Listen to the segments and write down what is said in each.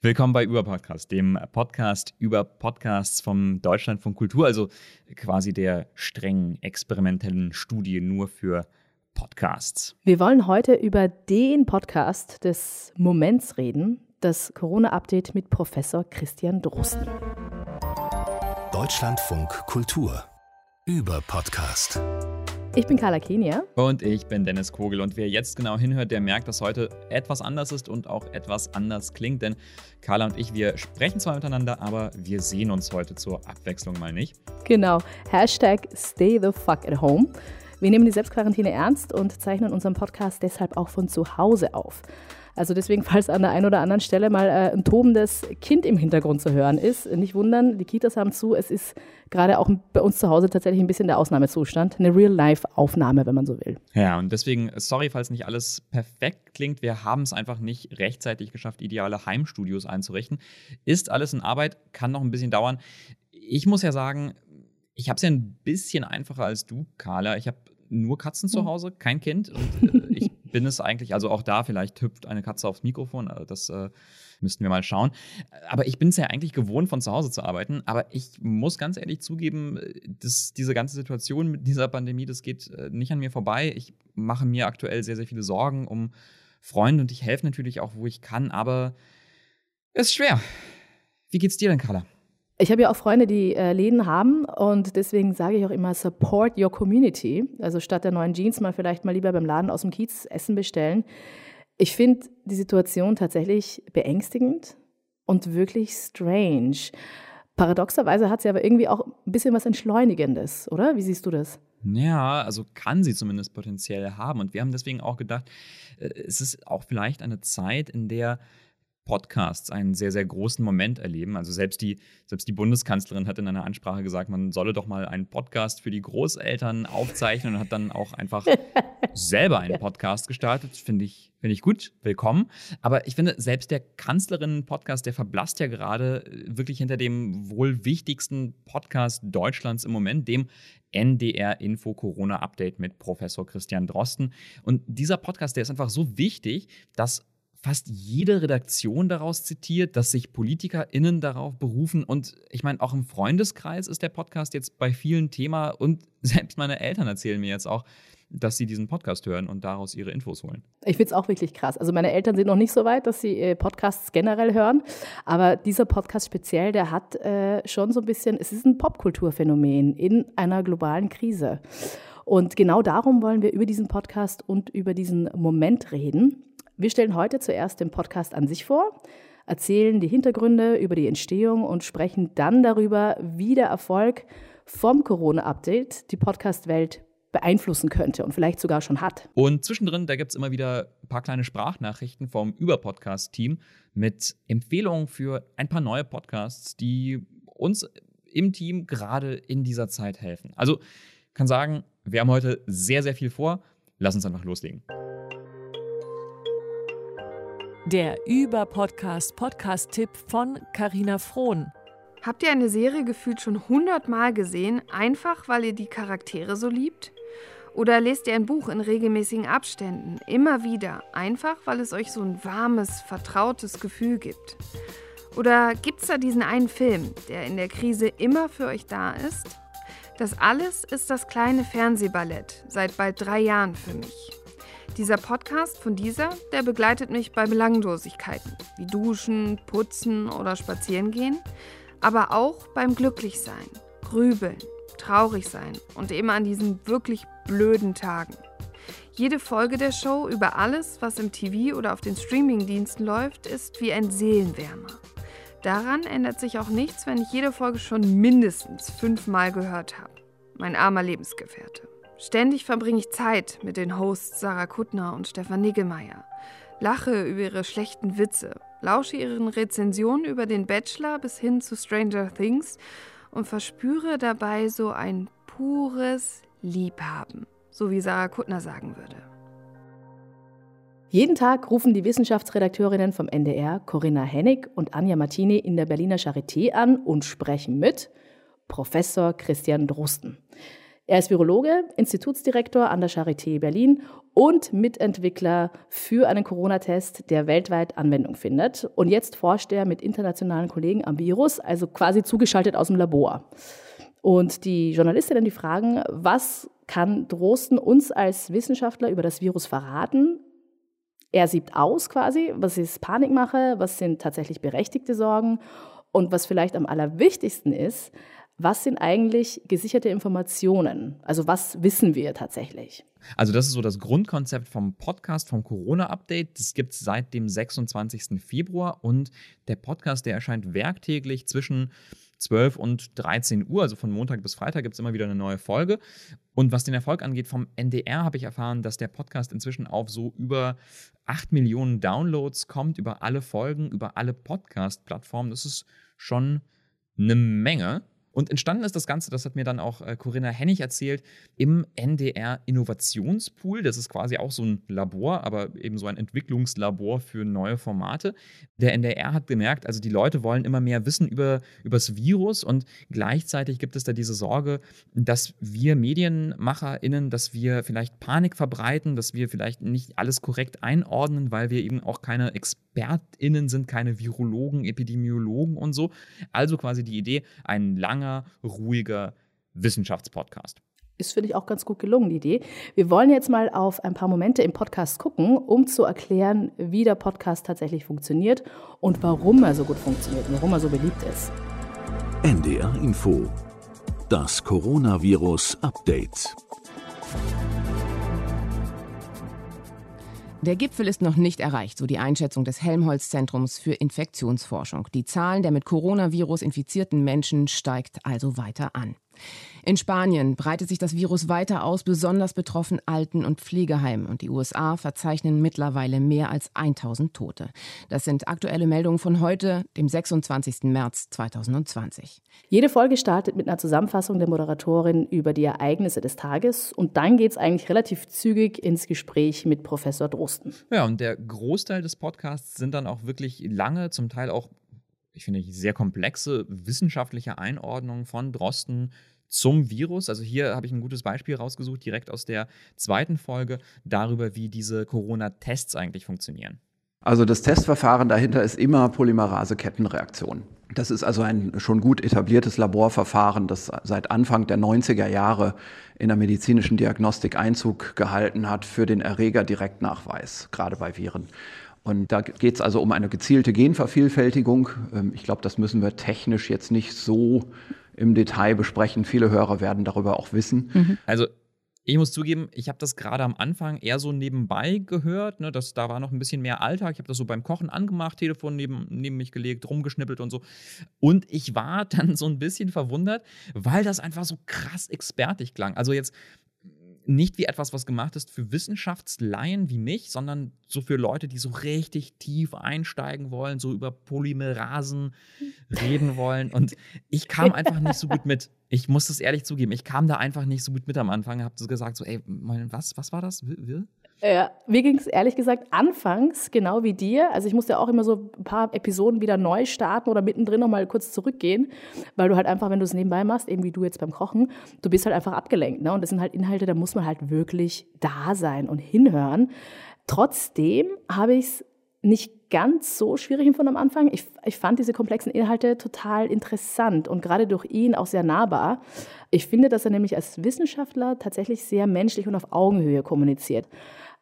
Willkommen bei Überpodcast, dem Podcast über Podcasts vom Deutschlandfunk Kultur, also quasi der strengen experimentellen Studie nur für Podcasts. Wir wollen heute über den Podcast des Moments reden, das Corona-Update mit Professor Christian Drosten. Deutschlandfunk Kultur Überpodcast. Ich bin Carla Kenia. Und ich bin Dennis Kogel. Und wer jetzt genau hinhört, der merkt, dass heute etwas anders ist und auch etwas anders klingt. Denn Carla und ich, wir sprechen zwar miteinander, aber wir sehen uns heute zur Abwechslung mal nicht. Genau. Hashtag Stay the fuck at home. Wir nehmen die Selbstquarantäne ernst und zeichnen unseren Podcast deshalb auch von zu Hause auf. Also deswegen, falls an der einen oder anderen Stelle mal äh, ein tobendes Kind im Hintergrund zu hören ist, nicht wundern, die Kitas haben zu. Es ist gerade auch bei uns zu Hause tatsächlich ein bisschen der Ausnahmezustand. Eine Real-Life-Aufnahme, wenn man so will. Ja, und deswegen, sorry, falls nicht alles perfekt klingt. Wir haben es einfach nicht rechtzeitig geschafft, ideale Heimstudios einzurichten. Ist alles in Arbeit, kann noch ein bisschen dauern. Ich muss ja sagen, ich habe es ja ein bisschen einfacher als du, Carla. Ich habe nur Katzen zu hm. Hause, kein Kind. Und äh, ich bin es eigentlich, also auch da vielleicht hüpft eine Katze aufs Mikrofon, äh, das äh, müssten wir mal schauen. Aber ich bin es ja eigentlich gewohnt, von zu Hause zu arbeiten. Aber ich muss ganz ehrlich zugeben, dass diese ganze Situation mit dieser Pandemie, das geht äh, nicht an mir vorbei. Ich mache mir aktuell sehr, sehr viele Sorgen um Freunde und ich helfe natürlich auch, wo ich kann, aber es ist schwer. Wie geht's dir denn, Carla? Ich habe ja auch Freunde, die äh, Läden haben und deswegen sage ich auch immer support your community. Also statt der neuen Jeans mal vielleicht mal lieber beim Laden aus dem Kiez Essen bestellen. Ich finde die Situation tatsächlich beängstigend und wirklich strange. Paradoxerweise hat sie aber irgendwie auch ein bisschen was Entschleunigendes, oder? Wie siehst du das? Ja, also kann sie zumindest potenziell haben. Und wir haben deswegen auch gedacht, äh, es ist auch vielleicht eine Zeit, in der Podcasts einen sehr, sehr großen Moment erleben. Also selbst die, selbst die Bundeskanzlerin hat in einer Ansprache gesagt, man solle doch mal einen Podcast für die Großeltern aufzeichnen und hat dann auch einfach selber einen Podcast gestartet. Finde ich, finde ich gut, willkommen. Aber ich finde, selbst der Kanzlerinnen-Podcast, der verblasst ja gerade äh, wirklich hinter dem wohl wichtigsten Podcast Deutschlands im Moment, dem NDR Info Corona Update mit Professor Christian Drosten. Und dieser Podcast, der ist einfach so wichtig, dass fast jede Redaktion daraus zitiert, dass sich PolitikerInnen darauf berufen. Und ich meine, auch im Freundeskreis ist der Podcast jetzt bei vielen Thema und selbst meine Eltern erzählen mir jetzt auch, dass sie diesen Podcast hören und daraus ihre Infos holen. Ich finde es auch wirklich krass. Also meine Eltern sind noch nicht so weit, dass sie äh, Podcasts generell hören, aber dieser Podcast speziell, der hat äh, schon so ein bisschen, es ist ein Popkulturphänomen in einer globalen Krise. Und genau darum wollen wir über diesen Podcast und über diesen Moment reden. Wir stellen heute zuerst den Podcast an sich vor, erzählen die Hintergründe über die Entstehung und sprechen dann darüber, wie der Erfolg vom Corona-Update die Podcast-Welt beeinflussen könnte und vielleicht sogar schon hat. Und zwischendrin, da gibt es immer wieder ein paar kleine Sprachnachrichten vom Überpodcast-Team mit Empfehlungen für ein paar neue Podcasts, die uns im Team gerade in dieser Zeit helfen. Also kann sagen, wir haben heute sehr, sehr viel vor. Lass uns einfach loslegen. Der Über-Podcast Podcast-Tipp von Carina Frohn. Habt ihr eine Serie gefühlt schon hundertmal gesehen, einfach weil ihr die Charaktere so liebt? Oder lest ihr ein Buch in regelmäßigen Abständen, immer wieder, einfach weil es euch so ein warmes, vertrautes Gefühl gibt? Oder gibt es da diesen einen Film, der in der Krise immer für euch da ist? Das alles ist das kleine Fernsehballett seit bald drei Jahren für mich. Dieser Podcast von dieser, der begleitet mich bei Belanglosigkeiten, wie Duschen, Putzen oder Spazierengehen, aber auch beim Glücklichsein, Grübeln, traurig sein und eben an diesen wirklich blöden Tagen. Jede Folge der Show über alles, was im TV oder auf den Streamingdiensten läuft, ist wie ein Seelenwärmer. Daran ändert sich auch nichts, wenn ich jede Folge schon mindestens fünfmal gehört habe. Mein armer Lebensgefährte. Ständig verbringe ich Zeit mit den Hosts Sarah Kuttner und Stefan Niggemeier, lache über ihre schlechten Witze, lausche ihren Rezensionen über den Bachelor bis hin zu Stranger Things und verspüre dabei so ein pures Liebhaben, so wie Sarah Kuttner sagen würde. Jeden Tag rufen die Wissenschaftsredakteurinnen vom NDR, Corinna Hennig und Anja Martini in der Berliner Charité an und sprechen mit Professor Christian Drosten. Er ist Virologe, Institutsdirektor an der Charité Berlin und Mitentwickler für einen Corona-Test, der weltweit Anwendung findet. Und jetzt forscht er mit internationalen Kollegen am Virus, also quasi zugeschaltet aus dem Labor. Und die Journalistinnen, die fragen, was kann Drosten uns als Wissenschaftler über das Virus verraten? Er siebt aus quasi, was ist Panikmache, was sind tatsächlich berechtigte Sorgen und was vielleicht am allerwichtigsten ist, was sind eigentlich gesicherte Informationen? Also was wissen wir tatsächlich? Also das ist so das Grundkonzept vom Podcast, vom Corona-Update. Das gibt es seit dem 26. Februar und der Podcast, der erscheint werktäglich zwischen 12 und 13 Uhr, also von Montag bis Freitag gibt es immer wieder eine neue Folge. Und was den Erfolg angeht, vom NDR habe ich erfahren, dass der Podcast inzwischen auf so über 8 Millionen Downloads kommt, über alle Folgen, über alle Podcast-Plattformen. Das ist schon eine Menge. Und entstanden ist das Ganze, das hat mir dann auch äh, Corinna Hennig erzählt, im NDR Innovationspool. Das ist quasi auch so ein Labor, aber eben so ein Entwicklungslabor für neue Formate. Der NDR hat gemerkt, also die Leute wollen immer mehr wissen über, das Virus und gleichzeitig gibt es da diese Sorge, dass wir MedienmacherInnen, dass wir vielleicht Panik verbreiten, dass wir vielleicht nicht alles korrekt einordnen, weil wir eben auch keine ExpertInnen sind, keine Virologen, Epidemiologen und so. Also quasi die Idee, ein langer langer, ruhiger Wissenschaftspodcast. Ist, finde ich, auch ganz gut gelungen, die Idee. Wir wollen jetzt mal auf ein paar Momente im Podcast gucken, um zu erklären, wie der Podcast tatsächlich funktioniert und warum er so gut funktioniert und warum er so beliebt ist. NDR Info. Das Coronavirus Update. Der Gipfel ist noch nicht erreicht, so die Einschätzung des Helmholtz-Zentrums für Infektionsforschung. Die Zahl der mit Coronavirus infizierten Menschen steigt also weiter an. In Spanien breitet sich das Virus weiter aus, besonders betroffen Alten- und Pflegeheimen. Und die USA verzeichnen mittlerweile mehr als 1000 Tote. Das sind aktuelle Meldungen von heute, dem 26. März 2020. Jede Folge startet mit einer Zusammenfassung der Moderatorin über die Ereignisse des Tages. Und dann geht es eigentlich relativ zügig ins Gespräch mit Professor Drosten. Ja, und der Großteil des Podcasts sind dann auch wirklich lange, zum Teil auch ich finde, sehr komplexe wissenschaftliche Einordnungen von Drosten zum Virus. Also hier habe ich ein gutes Beispiel rausgesucht, direkt aus der zweiten Folge, darüber, wie diese Corona-Tests eigentlich funktionieren. Also das Testverfahren dahinter ist immer Polymerase-Kettenreaktion. Das ist also ein schon gut etabliertes Laborverfahren, das seit Anfang der 90er Jahre in der medizinischen Diagnostik Einzug gehalten hat für den Erreger-Direktnachweis, gerade bei Viren. Und da geht es also um eine gezielte Genvervielfältigung. Ähm, ich glaube, das müssen wir technisch jetzt nicht so im Detail besprechen. Viele Hörer werden darüber auch wissen. Mhm. Also ich muss zugeben, ich habe das gerade am Anfang eher so nebenbei gehört. Ne, das, da war noch ein bisschen mehr Alltag. Ich habe das so beim Kochen angemacht, Telefon neben, neben mich gelegt, rumgeschnippelt und so. Und ich war dann so ein bisschen verwundert, weil das einfach so krass expertig klang. Also jetzt nicht wie etwas, was gemacht ist für Wissenschaftslaien wie mich, sondern so für Leute, die so richtig tief einsteigen wollen, so über Polymerasen reden wollen. Und ich kam einfach nicht so gut mit. Ich muss das ehrlich zugeben, ich kam da einfach nicht so gut mit am Anfang. Habe gesagt, so, ey, was, was war das? Wir? Ja, mir ging es ehrlich gesagt anfangs genau wie dir. Also ich musste auch immer so ein paar Episoden wieder neu starten oder mittendrin noch mal kurz zurückgehen, weil du halt einfach, wenn du es nebenbei machst, eben wie du jetzt beim Kochen, du bist halt einfach abgelenkt. Ne? Und das sind halt Inhalte, da muss man halt wirklich da sein und hinhören. Trotzdem habe ich es nicht ganz so schwierig empfunden am Anfang. Ich, ich fand diese komplexen Inhalte total interessant und gerade durch ihn auch sehr nahbar. Ich finde, dass er nämlich als Wissenschaftler tatsächlich sehr menschlich und auf Augenhöhe kommuniziert.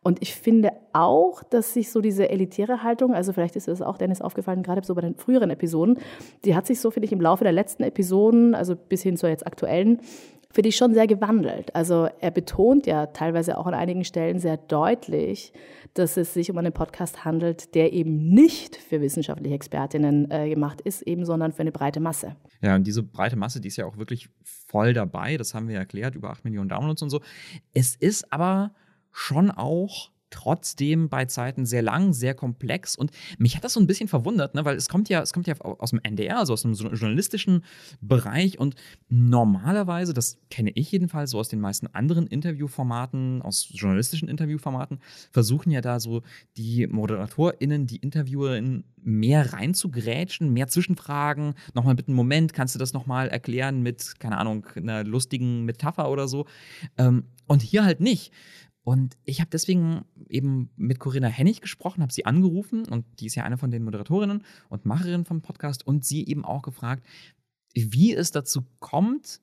Und ich finde auch, dass sich so diese elitäre Haltung, also vielleicht ist es auch Dennis aufgefallen, gerade so bei den früheren Episoden, die hat sich so, finde ich, im Laufe der letzten Episoden, also bis hin zur jetzt aktuellen, finde ich schon sehr gewandelt. Also er betont ja teilweise auch an einigen Stellen sehr deutlich, dass es sich um einen Podcast handelt, der eben nicht für wissenschaftliche Expertinnen äh, gemacht ist, eben, sondern für eine breite Masse. Ja, und diese breite Masse, die ist ja auch wirklich voll dabei. Das haben wir erklärt, über 8 Millionen Downloads und so. Es ist aber schon auch trotzdem bei Zeiten sehr lang, sehr komplex. Und mich hat das so ein bisschen verwundert, ne? weil es kommt ja, es kommt ja aus dem NDR, also aus dem journalistischen Bereich. Und normalerweise, das kenne ich jedenfalls so aus den meisten anderen Interviewformaten, aus journalistischen Interviewformaten, versuchen ja da so die ModeratorInnen, die InterviewerInnen mehr reinzugrätschen, mehr Zwischenfragen, nochmal bitte einen Moment, kannst du das nochmal erklären mit, keine Ahnung, einer lustigen Metapher oder so. Ähm, und hier halt nicht. Und ich habe deswegen eben mit Corinna Hennig gesprochen, habe sie angerufen und die ist ja eine von den Moderatorinnen und Macherinnen vom Podcast und sie eben auch gefragt, wie es dazu kommt,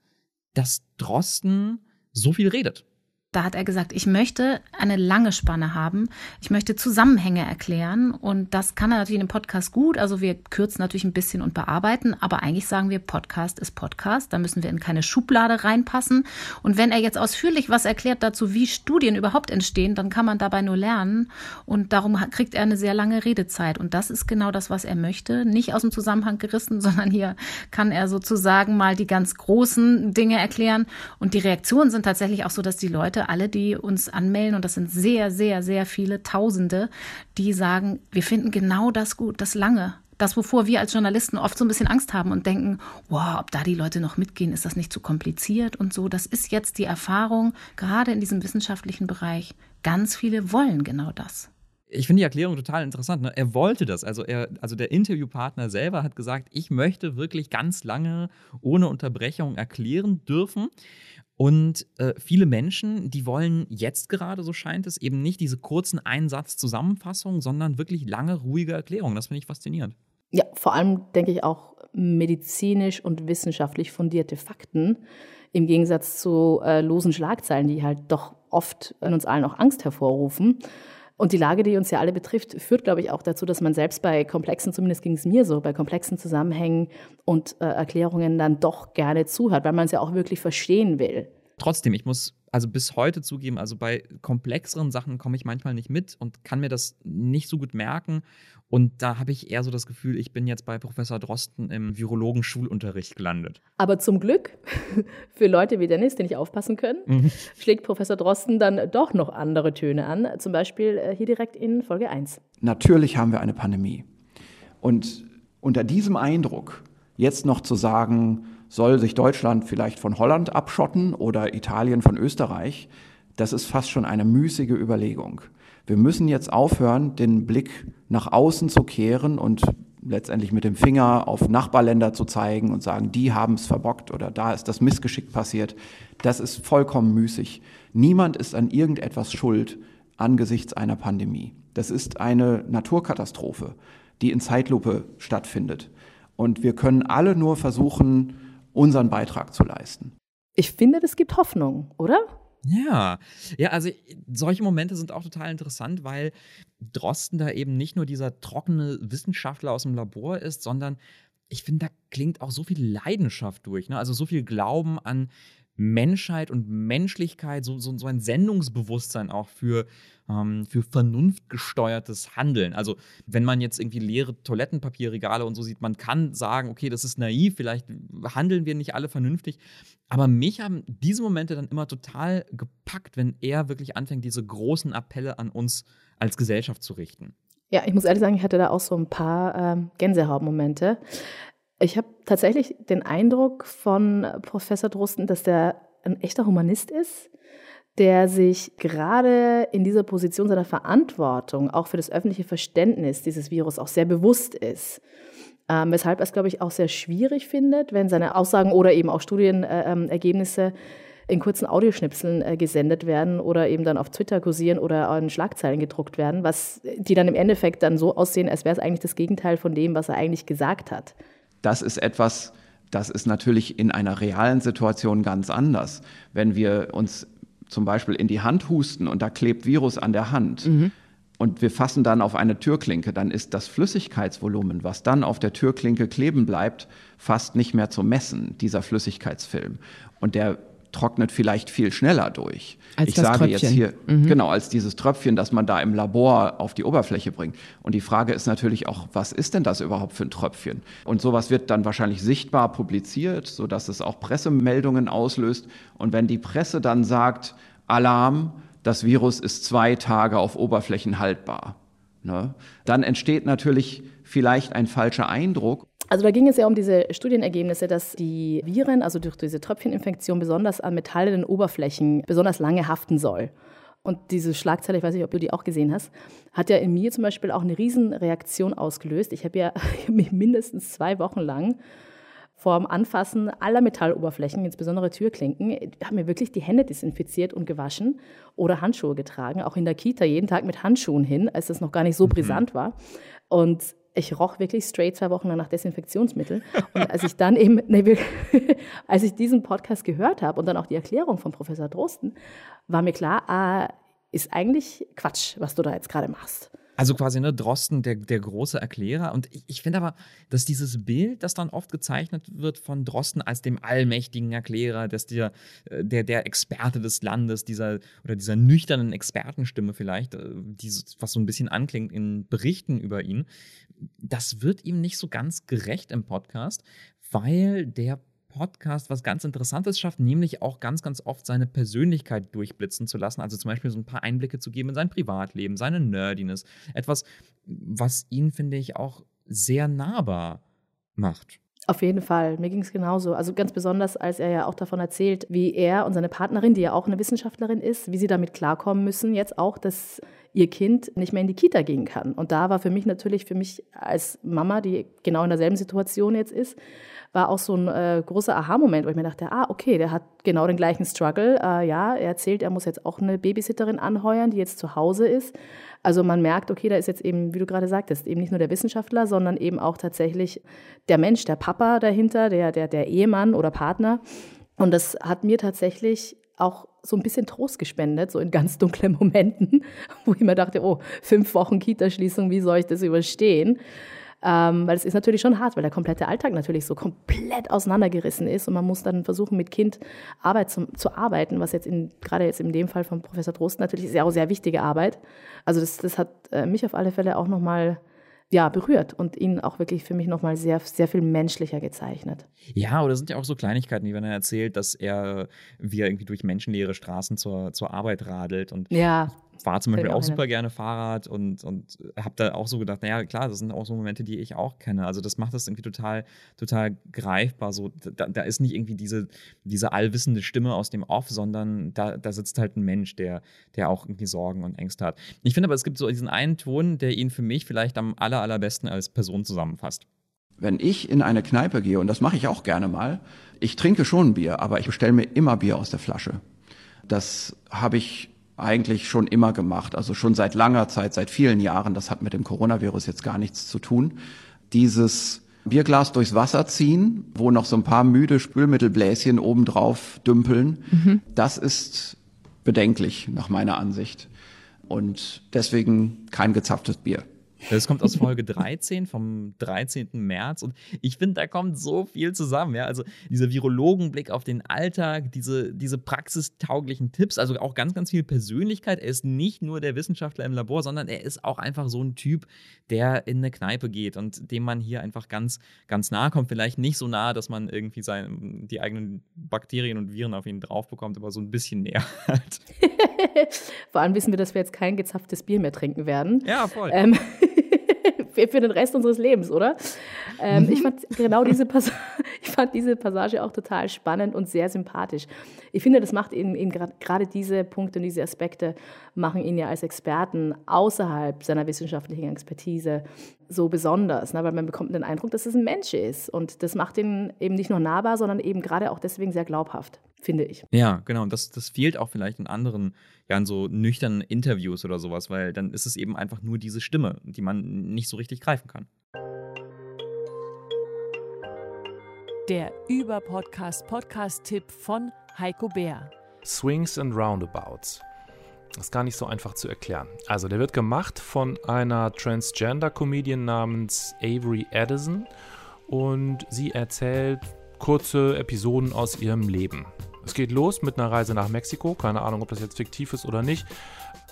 dass Drosten so viel redet. Da hat er gesagt, ich möchte eine lange Spanne haben. Ich möchte Zusammenhänge erklären. Und das kann er natürlich in dem Podcast gut. Also wir kürzen natürlich ein bisschen und bearbeiten. Aber eigentlich sagen wir, Podcast ist Podcast. Da müssen wir in keine Schublade reinpassen. Und wenn er jetzt ausführlich was erklärt dazu, wie Studien überhaupt entstehen, dann kann man dabei nur lernen. Und darum kriegt er eine sehr lange Redezeit. Und das ist genau das, was er möchte. Nicht aus dem Zusammenhang gerissen, sondern hier kann er sozusagen mal die ganz großen Dinge erklären. Und die Reaktionen sind tatsächlich auch so, dass die Leute alle, die uns anmelden, und das sind sehr, sehr, sehr viele Tausende, die sagen, wir finden genau das gut, das lange. Das, wovor wir als Journalisten oft so ein bisschen Angst haben und denken, wow, ob da die Leute noch mitgehen, ist das nicht zu kompliziert und so. Das ist jetzt die Erfahrung, gerade in diesem wissenschaftlichen Bereich. Ganz viele wollen genau das ich finde die Erklärung total interessant. Ne? Er wollte das. Also, er, also der Interviewpartner selber hat gesagt, ich möchte wirklich ganz lange ohne Unterbrechung erklären dürfen. Und äh, viele Menschen, die wollen jetzt gerade, so scheint es, eben nicht diese kurzen Einsatz-Zusammenfassungen, sondern wirklich lange, ruhige Erklärungen. Das finde ich faszinierend. Ja, vor allem denke ich auch medizinisch und wissenschaftlich fundierte Fakten im Gegensatz zu äh, losen Schlagzeilen, die halt doch oft in uns allen auch Angst hervorrufen. Und die Lage, die uns ja alle betrifft, führt, glaube ich, auch dazu, dass man selbst bei komplexen, zumindest ging es mir so, bei komplexen Zusammenhängen und äh, Erklärungen dann doch gerne zuhört, weil man es ja auch wirklich verstehen will. Trotzdem, ich muss also bis heute zugeben, also bei komplexeren Sachen komme ich manchmal nicht mit und kann mir das nicht so gut merken. Und da habe ich eher so das Gefühl, ich bin jetzt bei Professor Drosten im Virologen-Schulunterricht gelandet. Aber zum Glück für Leute wie Dennis, die nicht aufpassen können, mhm. schlägt Professor Drosten dann doch noch andere Töne an. Zum Beispiel äh, hier direkt in Folge 1. Natürlich haben wir eine Pandemie. Und unter diesem Eindruck jetzt noch zu sagen, soll sich Deutschland vielleicht von Holland abschotten oder Italien von Österreich? Das ist fast schon eine müßige Überlegung. Wir müssen jetzt aufhören, den Blick nach außen zu kehren und letztendlich mit dem Finger auf Nachbarländer zu zeigen und sagen, die haben es verbockt oder da ist das Missgeschick passiert. Das ist vollkommen müßig. Niemand ist an irgendetwas schuld angesichts einer Pandemie. Das ist eine Naturkatastrophe, die in Zeitlupe stattfindet. Und wir können alle nur versuchen, unseren Beitrag zu leisten. Ich finde, das gibt Hoffnung, oder? Ja, ja, also solche Momente sind auch total interessant, weil Drosten da eben nicht nur dieser trockene Wissenschaftler aus dem Labor ist, sondern ich finde, da klingt auch so viel Leidenschaft durch. Ne? Also so viel Glauben an Menschheit und Menschlichkeit, so, so, so ein Sendungsbewusstsein auch für, ähm, für vernunftgesteuertes Handeln. Also, wenn man jetzt irgendwie leere Toilettenpapierregale und so sieht, man kann sagen, okay, das ist naiv, vielleicht handeln wir nicht alle vernünftig. Aber mich haben diese Momente dann immer total gepackt, wenn er wirklich anfängt, diese großen Appelle an uns als Gesellschaft zu richten. Ja, ich muss ehrlich sagen, ich hatte da auch so ein paar ähm, Gänsehautmomente. Ich habe tatsächlich den Eindruck von Professor Drosten, dass der ein echter Humanist ist, der sich gerade in dieser Position seiner Verantwortung auch für das öffentliche Verständnis dieses Virus auch sehr bewusst ist. Ähm, weshalb er es, glaube ich, auch sehr schwierig findet, wenn seine Aussagen oder eben auch Studienergebnisse äh, in kurzen Audioschnipseln äh, gesendet werden oder eben dann auf Twitter kursieren oder in Schlagzeilen gedruckt werden, was die dann im Endeffekt dann so aussehen, als wäre es eigentlich das Gegenteil von dem, was er eigentlich gesagt hat das ist etwas, das ist natürlich in einer realen Situation ganz anders. Wenn wir uns zum Beispiel in die Hand husten und da klebt Virus an der Hand mhm. und wir fassen dann auf eine Türklinke, dann ist das Flüssigkeitsvolumen, was dann auf der Türklinke kleben bleibt, fast nicht mehr zu messen, dieser Flüssigkeitsfilm. Und der trocknet vielleicht viel schneller durch. Als ich das sage Tröpfchen. jetzt hier, mhm. genau, als dieses Tröpfchen, das man da im Labor auf die Oberfläche bringt. Und die Frage ist natürlich auch, was ist denn das überhaupt für ein Tröpfchen? Und sowas wird dann wahrscheinlich sichtbar publiziert, sodass es auch Pressemeldungen auslöst. Und wenn die Presse dann sagt, Alarm, das Virus ist zwei Tage auf Oberflächen haltbar. Ne? Dann entsteht natürlich vielleicht ein falscher Eindruck. Also da ging es ja um diese Studienergebnisse, dass die Viren, also durch diese Tröpfcheninfektion, besonders an metallenen Oberflächen besonders lange haften soll. Und diese Schlagzeile, ich weiß nicht, ob du die auch gesehen hast, hat ja in mir zum Beispiel auch eine Riesenreaktion ausgelöst. Ich habe ja mich mindestens zwei Wochen lang vorm Anfassen aller Metalloberflächen, insbesondere Türklinken, haben mir wirklich die Hände desinfiziert und gewaschen oder Handschuhe getragen, auch in der Kita jeden Tag mit Handschuhen hin, als das noch gar nicht so mhm. brisant war. Und ich roch wirklich straight zwei Wochen nach Desinfektionsmittel. Und als ich dann eben, ne, als ich diesen Podcast gehört habe und dann auch die Erklärung von Professor Drosten, war mir klar, ah, ist eigentlich Quatsch, was du da jetzt gerade machst. Also quasi, ne, Drosten, der, der große Erklärer. Und ich, ich finde aber, dass dieses Bild, das dann oft gezeichnet wird von Drosten als dem allmächtigen Erklärer, dass der, äh, der, der Experte des Landes, dieser oder dieser nüchternen Expertenstimme vielleicht, äh, dieses, was so ein bisschen anklingt in Berichten über ihn, das wird ihm nicht so ganz gerecht im Podcast, weil der Podcast was ganz Interessantes schafft, nämlich auch ganz, ganz oft seine Persönlichkeit durchblitzen zu lassen. Also zum Beispiel so ein paar Einblicke zu geben in sein Privatleben, seine Nerdiness. Etwas, was ihn, finde ich, auch sehr nahbar macht. Auf jeden Fall, mir ging es genauso. Also ganz besonders, als er ja auch davon erzählt, wie er und seine Partnerin, die ja auch eine Wissenschaftlerin ist, wie sie damit klarkommen müssen, jetzt auch, dass ihr Kind nicht mehr in die Kita gehen kann. Und da war für mich natürlich, für mich als Mama, die genau in derselben Situation jetzt ist, war auch so ein äh, großer Aha-Moment, wo ich mir dachte, ah, okay, der hat genau den gleichen Struggle. Äh, ja, er erzählt, er muss jetzt auch eine Babysitterin anheuern, die jetzt zu Hause ist. Also man merkt, okay, da ist jetzt eben, wie du gerade sagtest, eben nicht nur der Wissenschaftler, sondern eben auch tatsächlich der Mensch, der Papa dahinter, der, der, der Ehemann oder Partner. Und das hat mir tatsächlich auch so ein bisschen Trost gespendet, so in ganz dunklen Momenten, wo ich mir dachte, oh, fünf Wochen Kitaschließung, wie soll ich das überstehen? Ähm, weil es ist natürlich schon hart, weil der komplette Alltag natürlich so komplett auseinandergerissen ist und man muss dann versuchen, mit Kind Arbeit zum, zu arbeiten, was jetzt in, gerade jetzt in dem Fall von Professor Trost natürlich auch sehr wichtige Arbeit. Also das, das hat äh, mich auf alle Fälle auch nochmal ja, berührt und ihn auch wirklich für mich nochmal sehr, sehr viel menschlicher gezeichnet. Ja, oder sind ja auch so Kleinigkeiten, wie wenn er erzählt, dass er, wie er irgendwie durch menschenleere Straßen zur, zur Arbeit radelt und ja fahre zum Beispiel auch super gerne Fahrrad und, und habe da auch so gedacht, naja, klar, das sind auch so Momente, die ich auch kenne. Also das macht das irgendwie total, total greifbar. So, da, da ist nicht irgendwie diese, diese allwissende Stimme aus dem Off, sondern da, da sitzt halt ein Mensch, der, der auch irgendwie Sorgen und Ängste hat. Ich finde aber, es gibt so diesen einen Ton, der ihn für mich vielleicht am aller, allerbesten als Person zusammenfasst. Wenn ich in eine Kneipe gehe, und das mache ich auch gerne mal, ich trinke schon Bier, aber ich bestelle mir immer Bier aus der Flasche. Das habe ich eigentlich schon immer gemacht, also schon seit langer Zeit, seit vielen Jahren. Das hat mit dem Coronavirus jetzt gar nichts zu tun. Dieses Bierglas durchs Wasser ziehen, wo noch so ein paar müde Spülmittelbläschen obendrauf dümpeln, mhm. das ist bedenklich nach meiner Ansicht. Und deswegen kein gezapftes Bier. Das kommt aus Folge 13 vom 13. März und ich finde, da kommt so viel zusammen. Ja? Also dieser Virologenblick auf den Alltag, diese, diese praxistauglichen Tipps, also auch ganz, ganz viel Persönlichkeit. Er ist nicht nur der Wissenschaftler im Labor, sondern er ist auch einfach so ein Typ, der in eine Kneipe geht und dem man hier einfach ganz, ganz nahe kommt. Vielleicht nicht so nah, dass man irgendwie sein, die eigenen Bakterien und Viren auf ihn drauf bekommt, aber so ein bisschen näher halt. Vor allem wissen wir, dass wir jetzt kein gezapftes Bier mehr trinken werden. Ja, voll. Ähm, für den Rest unseres Lebens, oder? Ähm, ich fand genau diese Passage, ich fand diese Passage auch total spannend und sehr sympathisch. Ich finde, das macht ihn, ihn gerade diese Punkte und diese Aspekte machen ihn ja als Experten außerhalb seiner wissenschaftlichen Expertise so besonders, ne? weil man bekommt den Eindruck, dass es ein Mensch ist und das macht ihn eben nicht nur nahbar, sondern eben gerade auch deswegen sehr glaubhaft, finde ich. Ja, genau. Und das, das fehlt auch vielleicht in anderen, ja, in so nüchternen Interviews oder sowas, weil dann ist es eben einfach nur diese Stimme, die man nicht so richtig greifen kann. Der Über-Podcast Podcast-Tipp von Heiko Bär. Swings and Roundabouts. Ist gar nicht so einfach zu erklären. Also, der wird gemacht von einer Transgender-Comedian namens Avery Addison und sie erzählt kurze Episoden aus ihrem Leben. Es geht los mit einer Reise nach Mexiko. Keine Ahnung, ob das jetzt fiktiv ist oder nicht.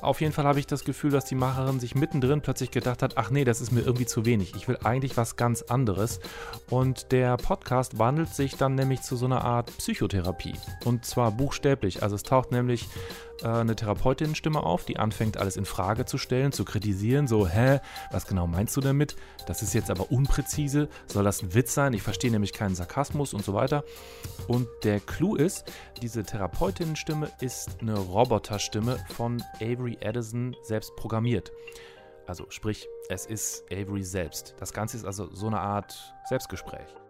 Auf jeden Fall habe ich das Gefühl, dass die Macherin sich mittendrin plötzlich gedacht hat, ach nee, das ist mir irgendwie zu wenig. Ich will eigentlich was ganz anderes. Und der Podcast wandelt sich dann nämlich zu so einer Art Psychotherapie. Und zwar buchstäblich. Also es taucht nämlich äh, eine Therapeutinnenstimme auf, die anfängt, alles in Frage zu stellen, zu kritisieren. So, hä, was genau meinst du damit? Das ist jetzt aber unpräzise. Soll das ein Witz sein? Ich verstehe nämlich keinen Sarkasmus und so weiter. Und der Clou ist, diese Therapeutinnenstimme ist eine Roboterstimme von Avery Edison selbst programmiert. Also sprich, es ist Avery selbst. Das Ganze ist also so eine Art Selbstgespräch.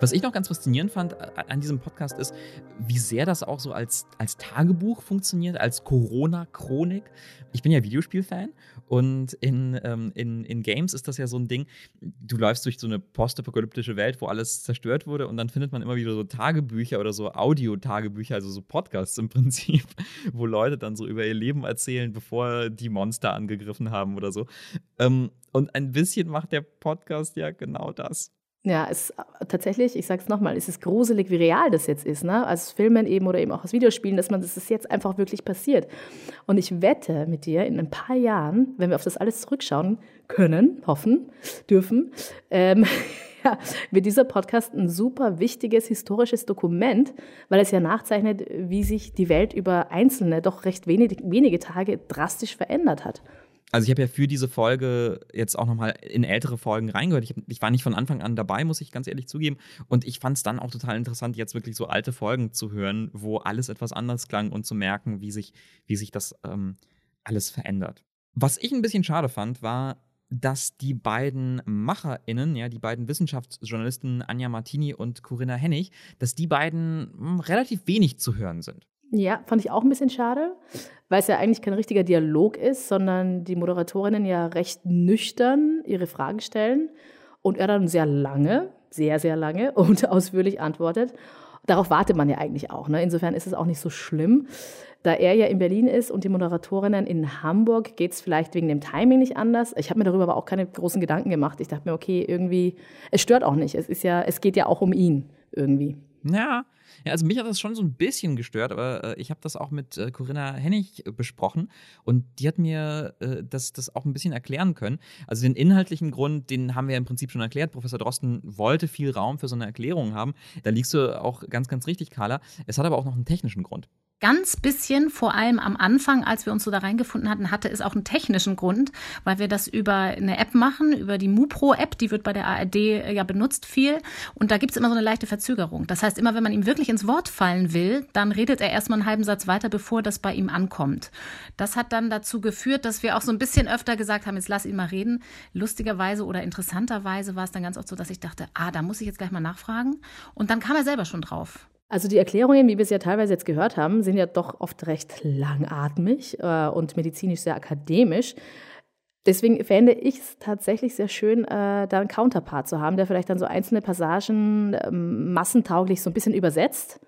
Was ich noch ganz faszinierend fand äh, an diesem Podcast ist, wie sehr das auch so als, als Tagebuch funktioniert, als Corona-Chronik. Ich bin ja Videospielfan und in, ähm, in, in Games ist das ja so ein Ding, du läufst durch so eine postapokalyptische Welt, wo alles zerstört wurde und dann findet man immer wieder so Tagebücher oder so Audio-Tagebücher, also so Podcasts im Prinzip, wo Leute dann so über ihr Leben erzählen, bevor die Monster angegriffen haben oder so. Ähm, und ein bisschen macht der Podcast ja genau das. Ja, es tatsächlich, ich sage es nochmal, es ist gruselig, wie real das jetzt ist, ne? Als Filmen eben oder eben auch aus Videospielen, dass man, das jetzt einfach wirklich passiert. Und ich wette mit dir, in ein paar Jahren, wenn wir auf das alles zurückschauen können, hoffen, dürfen, ähm, ja, wird dieser Podcast ein super wichtiges historisches Dokument, weil es ja nachzeichnet, wie sich die Welt über einzelne, doch recht wenige, wenige Tage drastisch verändert hat. Also ich habe ja für diese Folge jetzt auch nochmal in ältere Folgen reingehört. Ich, ich, war nicht von Anfang an dabei, muss ich ganz ehrlich zugeben. Und ich fand es dann auch total interessant, jetzt wirklich so alte Folgen zu hören, wo alles etwas anders klang und zu merken, wie sich, wie sich das ähm, alles verändert. Was ich ein bisschen schade fand, war, dass die beiden MacherInnen, ja, die beiden Wissenschaftsjournalisten Anja Martini und Corinna Hennig, dass die beiden mh, hm, relativ wenig zu hören sind. Ja, fand ich auch ein bisschen schade, weil es ja eigentlich kein richtiger Dialog ist, sondern die Moderatorinnen ja recht nüchtern ihre Fragen stellen und er dann sehr lange, sehr, sehr lange und ausführlich antwortet. Darauf wartet man ja eigentlich auch. Ne? Insofern ist es auch nicht so schlimm. Da er ja in Berlin ist und die Moderatorinnen in Hamburg, geht es vielleicht wegen dem Timing nicht anders. Ich habe mir darüber aber auch keine großen Gedanken gemacht. Ich dachte mir, okay, irgendwie, es stört auch nicht. Es ist ja, es geht ja auch um ihn irgendwie. Ja, ja, also mich hat das schon so ein bisschen gestört, aber äh, ich habe das auch mit äh, Corinna Hennig äh, besprochen und die hat mir äh, das, das auch ein bisschen erklären können. Also den inhaltlichen Grund, den haben wir im Prinzip schon erklärt. Professor Drosten wollte viel Raum für so eine Erklärung haben. Da liegst du auch ganz, ganz richtig, Carla. Es hat aber auch noch einen technischen Grund ganz bisschen, vor allem am Anfang, als wir uns so da reingefunden hatten, hatte es auch einen technischen Grund, weil wir das über eine App machen, über die MuPro-App, die wird bei der ARD äh, ja benutzt viel. Und da gibt es immer so eine leichte Verzögerung. Das heißt, immer wenn man ihm wirklich ins Wort fallen will, dann redet er erstmal einen halben Satz weiter, bevor das bei ihm ankommt. Das hat dann dazu geführt, dass wir auch so ein bisschen öfter gesagt haben, jetzt lass ihn mal reden. Lustigerweise oder interessanterweise war es dann ganz oft so, dass ich dachte, ah, da muss ich jetzt gleich mal nachfragen. Und dann kam er selber schon drauf. Also die Erklärungen, wie wir es ja teilweise jetzt gehört haben, sind ja doch oft recht langatmig äh, und medizinisch sehr akademisch. Deswegen fände ich es tatsächlich sehr schön, äh, da einen Counterpart zu haben, der vielleicht dann so einzelne Passagen äh, massentauglich so ein bisschen übersetzt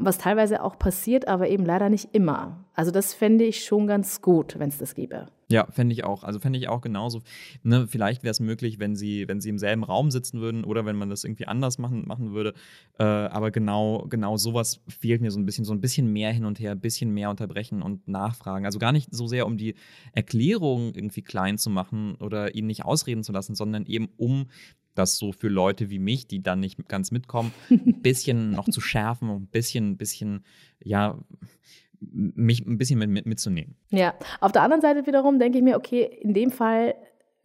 was teilweise auch passiert, aber eben leider nicht immer. Also das fände ich schon ganz gut, wenn es das gäbe. Ja, fände ich auch. Also fände ich auch genauso. Ne, vielleicht wäre es möglich, wenn sie, wenn sie im selben Raum sitzen würden oder wenn man das irgendwie anders machen, machen würde. Äh, aber genau, genau sowas fehlt mir so ein bisschen, so ein bisschen mehr hin und her, ein bisschen mehr unterbrechen und nachfragen. Also gar nicht so sehr, um die Erklärung irgendwie klein zu machen oder ihn nicht ausreden zu lassen, sondern eben um das so für Leute wie mich, die dann nicht ganz mitkommen, ein bisschen noch zu schärfen und ein bisschen, ein bisschen, ja, mich ein bisschen mit, mit, mitzunehmen. Ja, auf der anderen Seite wiederum denke ich mir, okay, in dem Fall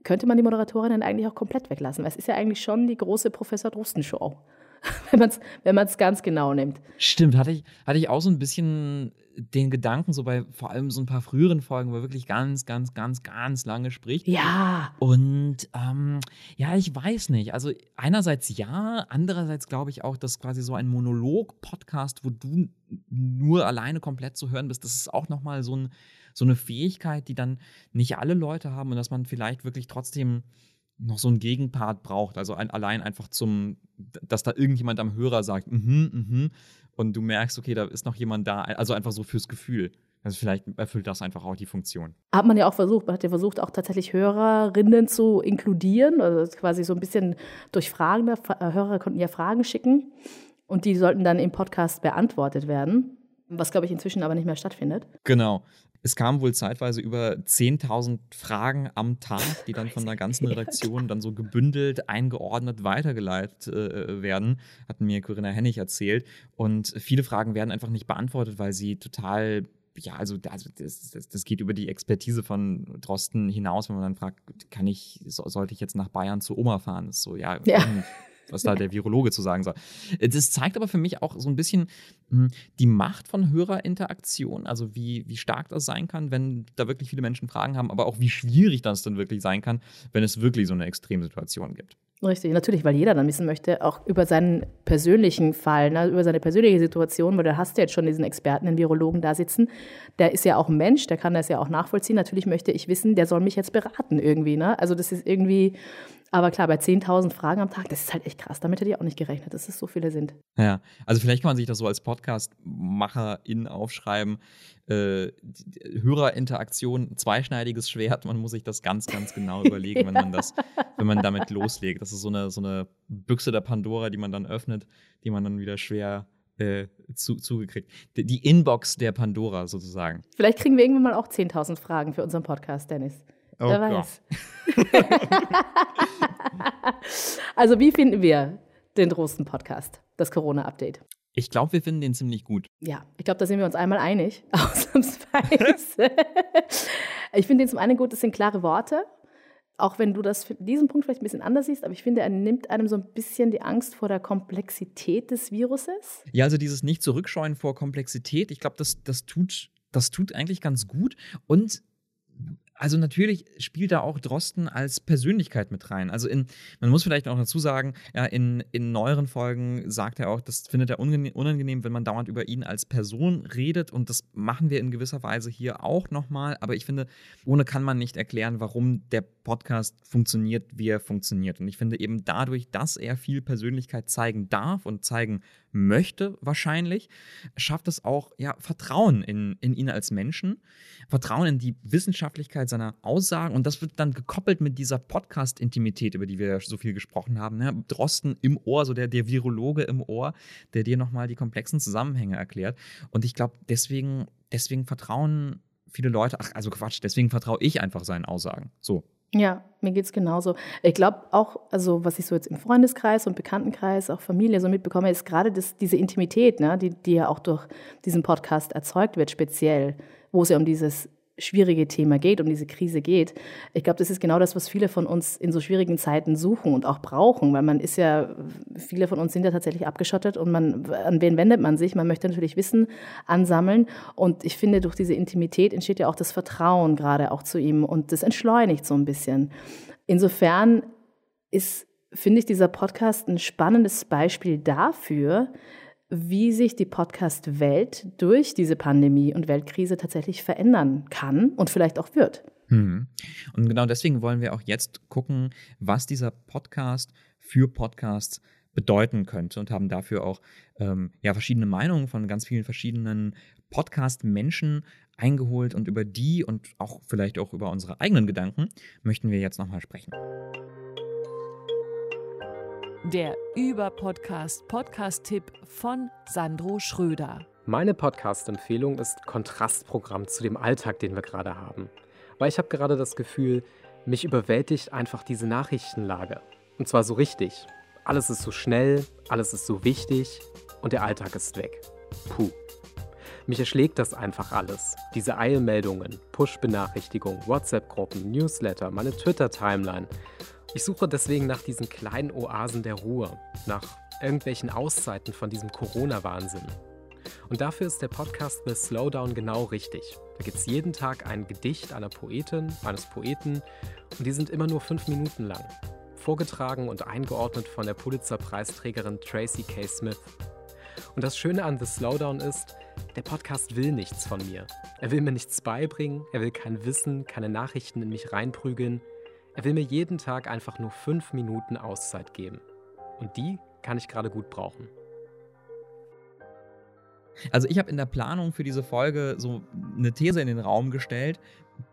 könnte man die Moderatorin dann eigentlich auch komplett weglassen, weil es ist ja eigentlich schon die große Professor Drosten-Show. wenn man es wenn ganz genau nimmt. Stimmt, hatte ich, hatte ich auch so ein bisschen den Gedanken, so bei vor allem so ein paar früheren Folgen, wo er wirklich ganz, ganz, ganz, ganz lange spricht. Ja. Und ähm, ja, ich weiß nicht. Also einerseits ja, andererseits glaube ich auch, dass quasi so ein Monolog-Podcast, wo du nur alleine komplett zu hören bist, das ist auch nochmal so, ein, so eine Fähigkeit, die dann nicht alle Leute haben und dass man vielleicht wirklich trotzdem noch so einen Gegenpart braucht. Also ein, allein einfach zum, dass da irgendjemand am Hörer sagt, mhm, mhm, und du merkst, okay, da ist noch jemand da, also einfach so fürs Gefühl. Also vielleicht erfüllt das einfach auch die Funktion. Hat man ja auch versucht, man hat ja versucht, auch tatsächlich Hörerinnen zu inkludieren, also quasi so ein bisschen durch Fragen, Hörer konnten ja Fragen schicken und die sollten dann im Podcast beantwortet werden. Was, glaube ich, inzwischen aber nicht mehr stattfindet. Genau. Es kamen wohl zeitweise über 10.000 Fragen am Tag, die dann von der ganzen Redaktion dann so gebündelt, eingeordnet weitergeleitet äh, werden, hat mir Corinna Hennig erzählt. Und viele Fragen werden einfach nicht beantwortet, weil sie total ja, also, also das, das, das, geht über die Expertise von Drosten hinaus, wenn man dann fragt, kann ich, so, sollte ich jetzt nach Bayern zu Oma fahren? Das ist so, ja, ja was da der Virologe zu sagen soll. Das zeigt aber für mich auch so ein bisschen hm, die Macht von Hörerinteraktion, also wie, wie stark das sein kann, wenn da wirklich viele Menschen Fragen haben, aber auch wie schwierig das dann wirklich sein kann, wenn es wirklich so eine Extremsituation gibt. Richtig, natürlich, weil jeder dann wissen möchte, auch über seinen persönlichen Fall, ne, über seine persönliche Situation, weil da hast du jetzt schon diesen Experten, den Virologen da sitzen. Der ist ja auch ein Mensch, der kann das ja auch nachvollziehen. Natürlich möchte ich wissen, der soll mich jetzt beraten irgendwie. Ne? Also das ist irgendwie, aber klar, bei 10.000 Fragen am Tag, das ist halt echt krass. Damit hätte ich auch nicht gerechnet, dass es so viele sind. Ja, also vielleicht kann man sich das so als Podcast-MacherIn aufschreiben. Äh, Hörerinteraktion, zweischneidiges Schwert. Man muss sich das ganz, ganz genau überlegen, ja. wenn man das, wenn man damit loslegt. Das ist so eine, so eine Büchse der Pandora, die man dann öffnet, die man dann wieder schwer äh, zu, zugekriegt. Die Inbox der Pandora sozusagen. Vielleicht kriegen wir irgendwann mal auch 10.000 Fragen für unseren Podcast, Dennis. Oh Wer weiß. also, wie finden wir den Drosten-Podcast, das Corona-Update? Ich glaube, wir finden den ziemlich gut. Ja, ich glaube, da sind wir uns einmal einig, ausnahmsweise. ich finde den zum einen gut, das sind klare Worte. Auch wenn du das für diesen Punkt vielleicht ein bisschen anders siehst, aber ich finde, er nimmt einem so ein bisschen die Angst vor der Komplexität des Viruses. Ja, also dieses nicht zurückscheuen vor Komplexität, ich glaube, das, das, tut, das tut eigentlich ganz gut. Und also natürlich spielt da auch Drosten als Persönlichkeit mit rein. Also in, man muss vielleicht auch dazu sagen, ja, in, in neueren Folgen sagt er auch, das findet er unangenehm, wenn man dauernd über ihn als Person redet und das machen wir in gewisser Weise hier auch nochmal. Aber ich finde, ohne kann man nicht erklären, warum der Podcast funktioniert, wie er funktioniert. Und ich finde eben dadurch, dass er viel Persönlichkeit zeigen darf und zeigen möchte, wahrscheinlich, schafft es auch ja, Vertrauen in, in ihn als Menschen, Vertrauen in die Wissenschaftlichkeit seiner Aussagen. Und das wird dann gekoppelt mit dieser Podcast-Intimität, über die wir so viel gesprochen haben. Ne? Drosten im Ohr, so der, der Virologe im Ohr, der dir nochmal die komplexen Zusammenhänge erklärt. Und ich glaube, deswegen, deswegen vertrauen viele Leute, ach, also Quatsch, deswegen vertraue ich einfach seinen Aussagen. So. Ja, mir geht es genauso. Ich glaube auch, also was ich so jetzt im Freundeskreis und Bekanntenkreis, auch Familie so mitbekomme, ist gerade diese Intimität, ne, die, die ja auch durch diesen Podcast erzeugt wird, speziell, wo es ja um dieses schwierige Thema geht, um diese Krise geht. Ich glaube, das ist genau das, was viele von uns in so schwierigen Zeiten suchen und auch brauchen, weil man ist ja, viele von uns sind ja tatsächlich abgeschottet und man, an wen wendet man sich? Man möchte natürlich Wissen ansammeln und ich finde, durch diese Intimität entsteht ja auch das Vertrauen gerade auch zu ihm und das entschleunigt so ein bisschen. Insofern ist, finde ich, dieser Podcast ein spannendes Beispiel dafür, wie sich die Podcast-Welt durch diese Pandemie und Weltkrise tatsächlich verändern kann und vielleicht auch wird. Mhm. Und genau deswegen wollen wir auch jetzt gucken, was dieser Podcast für Podcasts bedeuten könnte und haben dafür auch ähm, ja, verschiedene Meinungen von ganz vielen verschiedenen Podcast-Menschen eingeholt und über die und auch vielleicht auch über unsere eigenen Gedanken möchten wir jetzt nochmal sprechen. Der Über-Podcast Podcast-Tipp von Sandro Schröder. Meine Podcast-Empfehlung ist Kontrastprogramm zu dem Alltag, den wir gerade haben. Weil ich habe gerade das Gefühl, mich überwältigt einfach diese Nachrichtenlage. Und zwar so richtig. Alles ist so schnell, alles ist so wichtig und der Alltag ist weg. Puh. Mich erschlägt das einfach alles. Diese Eilmeldungen, Push-Benachrichtigungen, WhatsApp-Gruppen, Newsletter, meine Twitter-Timeline. Ich suche deswegen nach diesen kleinen Oasen der Ruhe, nach irgendwelchen Auszeiten von diesem Corona-Wahnsinn. Und dafür ist der Podcast The Slowdown genau richtig. Da gibt es jeden Tag ein Gedicht einer Poetin, eines Poeten und die sind immer nur fünf Minuten lang. Vorgetragen und eingeordnet von der Pulitzer-Preisträgerin Tracy K. Smith. Und das Schöne an The Slowdown ist, der Podcast will nichts von mir. Er will mir nichts beibringen, er will kein Wissen, keine Nachrichten in mich reinprügeln. Er will mir jeden Tag einfach nur fünf Minuten Auszeit geben. Und die kann ich gerade gut brauchen. Also ich habe in der Planung für diese Folge so eine These in den Raum gestellt.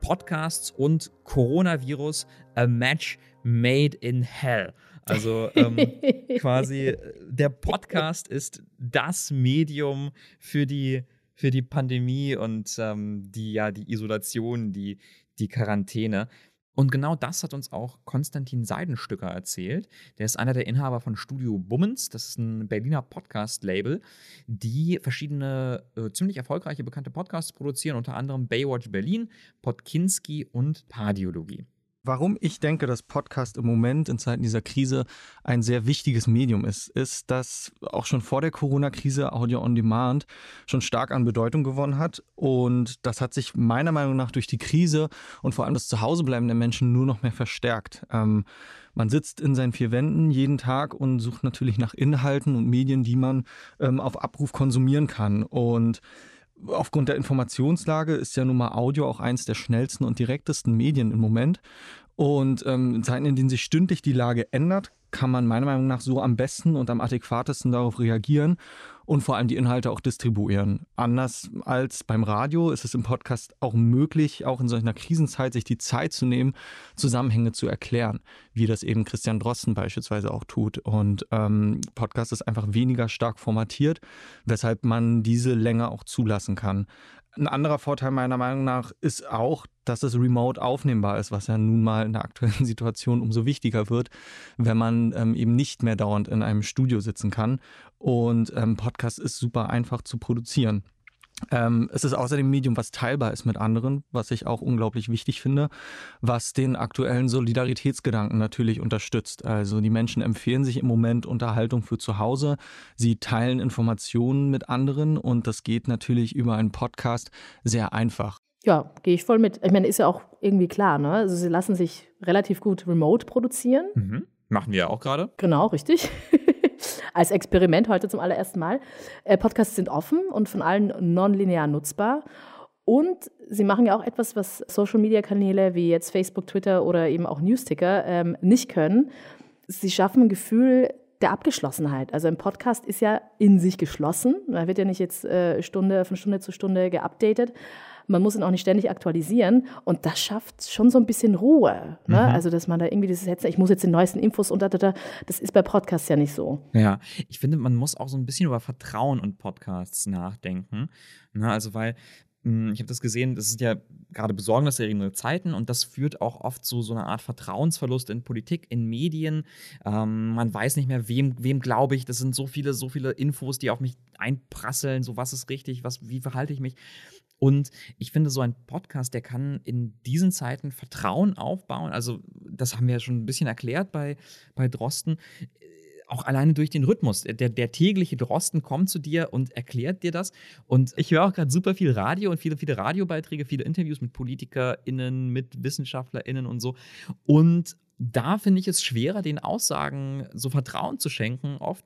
Podcasts und Coronavirus, a match made in hell. Also ähm, quasi der Podcast ist das Medium für die für die Pandemie und ähm, die, ja, die Isolation, die, die Quarantäne. Und genau das hat uns auch Konstantin Seidenstücker erzählt. Der ist einer der Inhaber von Studio Bummens. Das ist ein Berliner Podcast-Label, die verschiedene äh, ziemlich erfolgreiche bekannte Podcasts produzieren, unter anderem Baywatch Berlin, Podkinski und Pardiologie. Warum ich denke, dass Podcast im Moment in Zeiten dieser Krise ein sehr wichtiges Medium ist, ist, dass auch schon vor der Corona-Krise Audio on Demand schon stark an Bedeutung gewonnen hat. Und das hat sich meiner Meinung nach durch die Krise und vor allem das Zuhausebleiben der Menschen nur noch mehr verstärkt. Ähm, man sitzt in seinen vier Wänden jeden Tag und sucht natürlich nach Inhalten und Medien, die man ähm, auf Abruf konsumieren kann. Und aufgrund der Informationslage ist ja nun mal Audio auch eins der schnellsten und direktesten Medien im Moment. Und ähm, in Zeiten, in denen sich stündlich die Lage ändert, kann man meiner Meinung nach so am besten und am adäquatesten darauf reagieren und vor allem die Inhalte auch distribuieren. Anders als beim Radio ist es im Podcast auch möglich, auch in solch einer Krisenzeit sich die Zeit zu nehmen, Zusammenhänge zu erklären, wie das eben Christian Drosten beispielsweise auch tut. Und ähm, Podcast ist einfach weniger stark formatiert, weshalb man diese Länge auch zulassen kann. Ein anderer Vorteil meiner Meinung nach ist auch, dass es remote aufnehmbar ist, was ja nun mal in der aktuellen Situation umso wichtiger wird, wenn man ähm, eben nicht mehr dauernd in einem Studio sitzen kann. Und ähm, Podcast ist super einfach zu produzieren. Ähm, es ist außerdem ein Medium, was teilbar ist mit anderen, was ich auch unglaublich wichtig finde, was den aktuellen Solidaritätsgedanken natürlich unterstützt. Also die Menschen empfehlen sich im Moment Unterhaltung für zu Hause, sie teilen Informationen mit anderen und das geht natürlich über einen Podcast sehr einfach. Ja, gehe ich voll mit. Ich meine, ist ja auch irgendwie klar, ne? Also sie lassen sich relativ gut remote produzieren. Mhm. Machen wir ja auch gerade. Genau, richtig. als Experiment heute zum allerersten Mal. Äh, Podcasts sind offen und von allen nonlinear nutzbar. Und sie machen ja auch etwas, was Social-Media-Kanäle wie jetzt Facebook, Twitter oder eben auch Newsticker ähm, nicht können. Sie schaffen ein Gefühl der Abgeschlossenheit. Also ein Podcast ist ja in sich geschlossen. Da wird ja nicht jetzt äh, Stunde von Stunde zu Stunde geupdatet, man muss ihn auch nicht ständig aktualisieren und das schafft schon so ein bisschen Ruhe. Ne? Mhm. Also, dass man da irgendwie dieses Hetzen, ich muss jetzt den neuesten Infos und da, da, da, das ist bei Podcasts ja nicht so. Ja, ich finde, man muss auch so ein bisschen über Vertrauen und Podcasts nachdenken. Ne? Also, weil hm, ich habe das gesehen, das sind ja gerade besorgniserregende Zeiten und das führt auch oft zu so einer Art Vertrauensverlust in Politik, in Medien. Ähm, man weiß nicht mehr, wem, wem glaube ich. Das sind so viele, so viele Infos, die auf mich einprasseln. So, was ist richtig, was, wie verhalte ich mich? Und ich finde, so ein Podcast, der kann in diesen Zeiten Vertrauen aufbauen. Also, das haben wir ja schon ein bisschen erklärt bei, bei Drosten auch alleine durch den Rhythmus. Der, der tägliche Drosten kommt zu dir und erklärt dir das. Und ich höre auch gerade super viel Radio und viele, viele Radiobeiträge, viele Interviews mit PolitikerInnen, mit WissenschaftlerInnen und so. Und da finde ich es schwerer, den Aussagen so Vertrauen zu schenken, oft,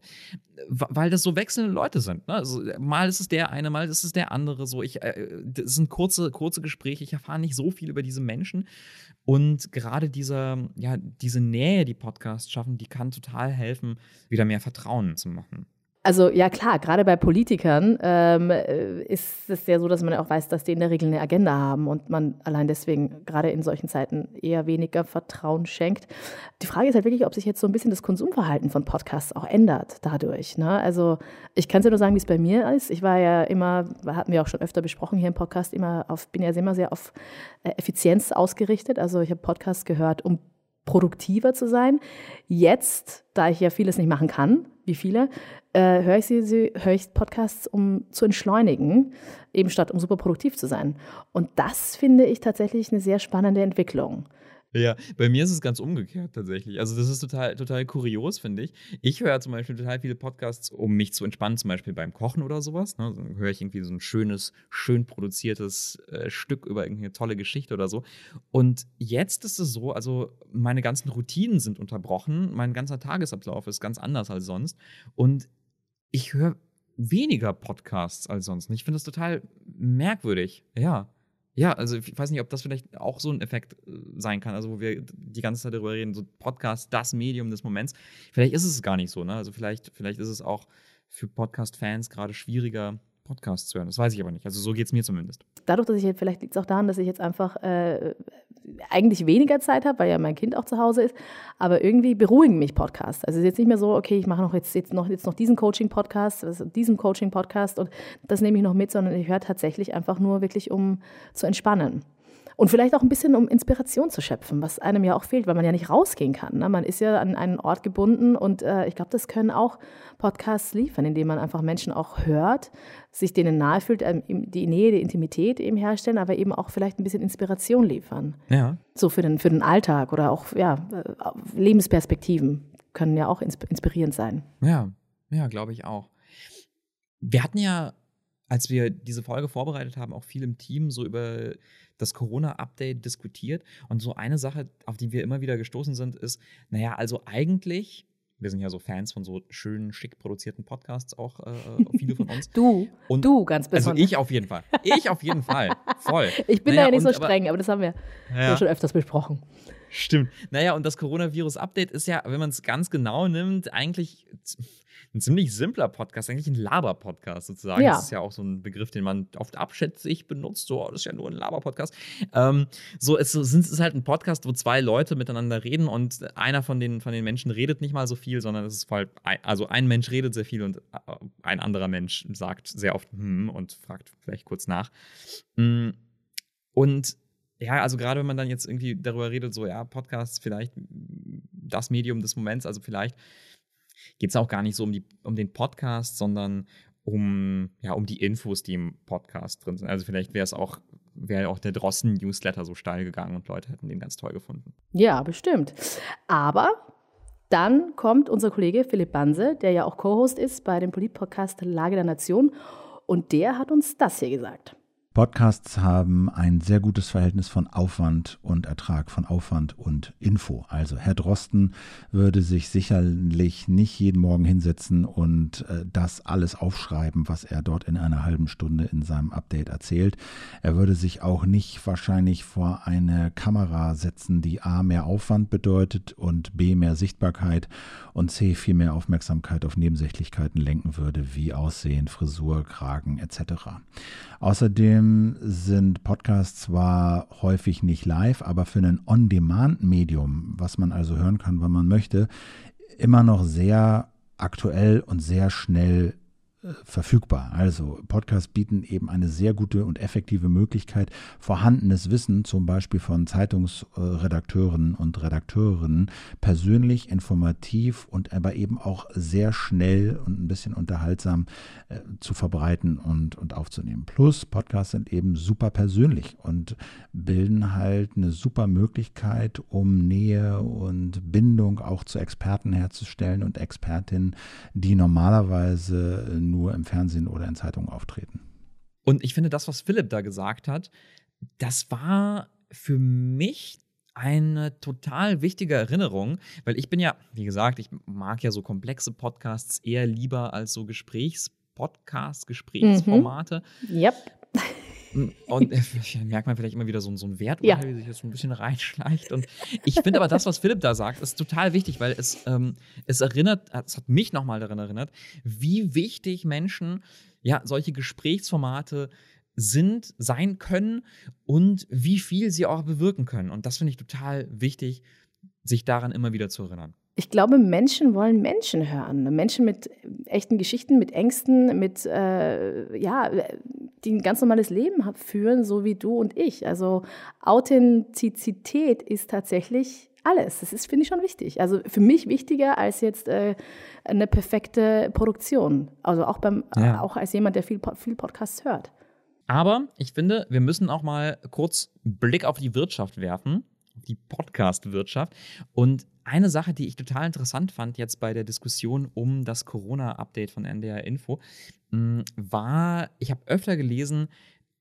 weil das so wechselnde Leute sind. Ne? Also, mal ist es der eine, mal ist es der andere. So, ich, äh, das sind kurze, kurze Gespräche. Ich erfahre nicht so viel über diese Menschen. Und gerade diese, ja, diese Nähe, die Podcasts schaffen, die kann total helfen, wieder mehr Vertrauen zu machen. Also ja klar, gerade bei Politikern ähm, äh, ist es ja so, dass man auch weiß, dass die in der Regel eine Agenda haben und man allein deswegen gerade in solchen Zeiten eher weniger Vertrauen schenkt. Die Frage ist halt wirklich, ob sich jetzt so ein bisschen das Konsumverhalten von Podcasts auch ändert dadurch. Ne? Also ich kann es ja nur sagen, wie es bei mir ist. Ich war ja immer, hatten wir auch schon öfter besprochen hier im Podcast, immer auf, bin ja immer sehr auf äh, Effizienz ausgerichtet. Also ich habe Podcasts gehört, um produktiver zu sein. Jetzt, da ich ja vieles nicht machen kann, wie viele, äh, höre ich, sie, höre ich Podcasts, um zu entschleunigen, eben statt um super produktiv zu sein. Und das finde ich tatsächlich eine sehr spannende Entwicklung. Ja, bei mir ist es ganz umgekehrt tatsächlich. Also das ist total, total kurios, finde ich. Ich höre zum Beispiel total viele Podcasts, um mich zu entspannen, zum Beispiel beim Kochen oder sowas. Ne? Dann höre ich irgendwie so ein schönes, schön produziertes äh, Stück über irgendeine tolle Geschichte oder so. Und jetzt ist es so, also meine ganzen Routinen sind unterbrochen, mein ganzer Tagesablauf ist ganz anders als sonst. Und ich höre weniger Podcasts als sonst. Ich finde das total merkwürdig. Ja. Ja, also ich weiß nicht, ob das vielleicht auch so ein Effekt äh, sein kann, also wo wir die ganze Zeit darüber reden, so Podcast, das Medium des Moments. Vielleicht ist es gar nicht so, ne? Also vielleicht, vielleicht ist es auch für Podcast-Fans gerade schwieriger, Podcasts zu hören. Das weiß ich aber nicht. Also so geht es mir zumindest. Dadurch, dass ich jetzt, vielleicht liegt es auch daran, dass ich jetzt einfach äh, eigentlich weniger Zeit habe, weil ja mein Kind auch zu Hause ist, aber irgendwie beruhigen mich Podcasts. Also es ist jetzt nicht mehr so, okay, ich mache noch jetzt, jetzt noch, jetzt noch diesen Coaching-Podcast, diesen Coaching-Podcast und das nehme ich noch mit, sondern ich höre tatsächlich einfach nur wirklich, um zu entspannen. Und vielleicht auch ein bisschen, um Inspiration zu schöpfen, was einem ja auch fehlt, weil man ja nicht rausgehen kann. Ne? Man ist ja an einen Ort gebunden und äh, ich glaube, das können auch Podcasts liefern, indem man einfach Menschen auch hört, sich denen nahe fühlt, ähm, die Nähe, die Intimität eben herstellen, aber eben auch vielleicht ein bisschen Inspiration liefern. Ja. So für den, für den Alltag oder auch ja, äh, Lebensperspektiven können ja auch inspirierend sein. Ja, ja, glaube ich auch. Wir hatten ja, als wir diese Folge vorbereitet haben, auch viel im Team so über das Corona-Update diskutiert. Und so eine Sache, auf die wir immer wieder gestoßen sind, ist, naja, also eigentlich wir sind ja so Fans von so schönen, schick produzierten Podcasts, auch äh, äh viele von uns. du, und, du ganz besonders. Also ich auf jeden Fall. Ich auf jeden Fall. Voll. Ich bin naja, da ja nicht so streng, aber, aber das haben wir ja. schon öfters besprochen. Stimmt. Naja, und das Coronavirus-Update ist ja, wenn man es ganz genau nimmt, eigentlich ein ziemlich simpler Podcast, eigentlich ein Laber-Podcast sozusagen. Ja. Das ist ja auch so ein Begriff, den man oft abschätzig benutzt. So, das ist ja nur ein Laber-Podcast. Ähm, so, es, es ist halt ein Podcast, wo zwei Leute miteinander reden und einer von den, von den Menschen redet nicht mal so viel, sondern es ist voll, also ein Mensch redet sehr viel und äh, ein anderer Mensch sagt sehr oft hm und fragt vielleicht kurz nach. Mm, und ja, also gerade wenn man dann jetzt irgendwie darüber redet, so ja, Podcasts vielleicht das Medium des Moments, also vielleicht geht es auch gar nicht so um, die, um den Podcast, sondern um, ja, um die Infos, die im Podcast drin sind. Also vielleicht wäre es auch, wäre auch der Drossen-Newsletter so steil gegangen und Leute hätten den ganz toll gefunden. Ja, bestimmt. Aber dann kommt unser Kollege Philipp Banse, der ja auch Co-Host ist bei dem Polit-Podcast Lage der Nation. Und der hat uns das hier gesagt. Podcasts haben ein sehr gutes Verhältnis von Aufwand und Ertrag, von Aufwand und Info. Also Herr Drosten würde sich sicherlich nicht jeden Morgen hinsetzen und äh, das alles aufschreiben, was er dort in einer halben Stunde in seinem Update erzählt. Er würde sich auch nicht wahrscheinlich vor eine Kamera setzen, die A mehr Aufwand bedeutet und B mehr Sichtbarkeit und C viel mehr Aufmerksamkeit auf Nebensächlichkeiten lenken würde, wie Aussehen, Frisur, Kragen etc. Außerdem sind Podcasts zwar häufig nicht live, aber für ein On-Demand-Medium, was man also hören kann, wann man möchte, immer noch sehr aktuell und sehr schnell verfügbar. Also Podcasts bieten eben eine sehr gute und effektive Möglichkeit, vorhandenes Wissen zum Beispiel von Zeitungsredakteuren und Redakteurinnen persönlich, informativ und aber eben auch sehr schnell und ein bisschen unterhaltsam äh, zu verbreiten und, und aufzunehmen. Plus Podcasts sind eben super persönlich und bilden halt eine super Möglichkeit, um Nähe und Bindung auch zu Experten herzustellen und Expertinnen, die normalerweise nur nur im Fernsehen oder in Zeitungen auftreten. Und ich finde, das, was Philipp da gesagt hat, das war für mich eine total wichtige Erinnerung, weil ich bin ja, wie gesagt, ich mag ja so komplexe Podcasts eher lieber als so Gesprächspodcasts, Gesprächsformate. Mhm. Yep. Und äh, merkt man vielleicht immer wieder so, so ein Wert, ja. wie sich das so ein bisschen reinschleicht. Und ich finde aber das, was Philipp da sagt, ist total wichtig, weil es, ähm, es erinnert, es hat mich nochmal daran erinnert, wie wichtig Menschen ja solche Gesprächsformate sind, sein können und wie viel sie auch bewirken können. Und das finde ich total wichtig, sich daran immer wieder zu erinnern. Ich glaube, Menschen wollen Menschen hören. Menschen mit echten Geschichten, mit Ängsten, mit, äh, ja, die ein ganz normales Leben führen, so wie du und ich. Also Authentizität ist tatsächlich alles. Das ist, finde ich, schon wichtig. Also für mich wichtiger als jetzt äh, eine perfekte Produktion. Also auch, beim, ja. auch als jemand, der viel, viel Podcasts hört. Aber ich finde, wir müssen auch mal kurz Blick auf die Wirtschaft werfen, die Podcast-Wirtschaft. Und eine Sache, die ich total interessant fand jetzt bei der Diskussion um das Corona-Update von NDR Info, mm, war, ich habe öfter gelesen,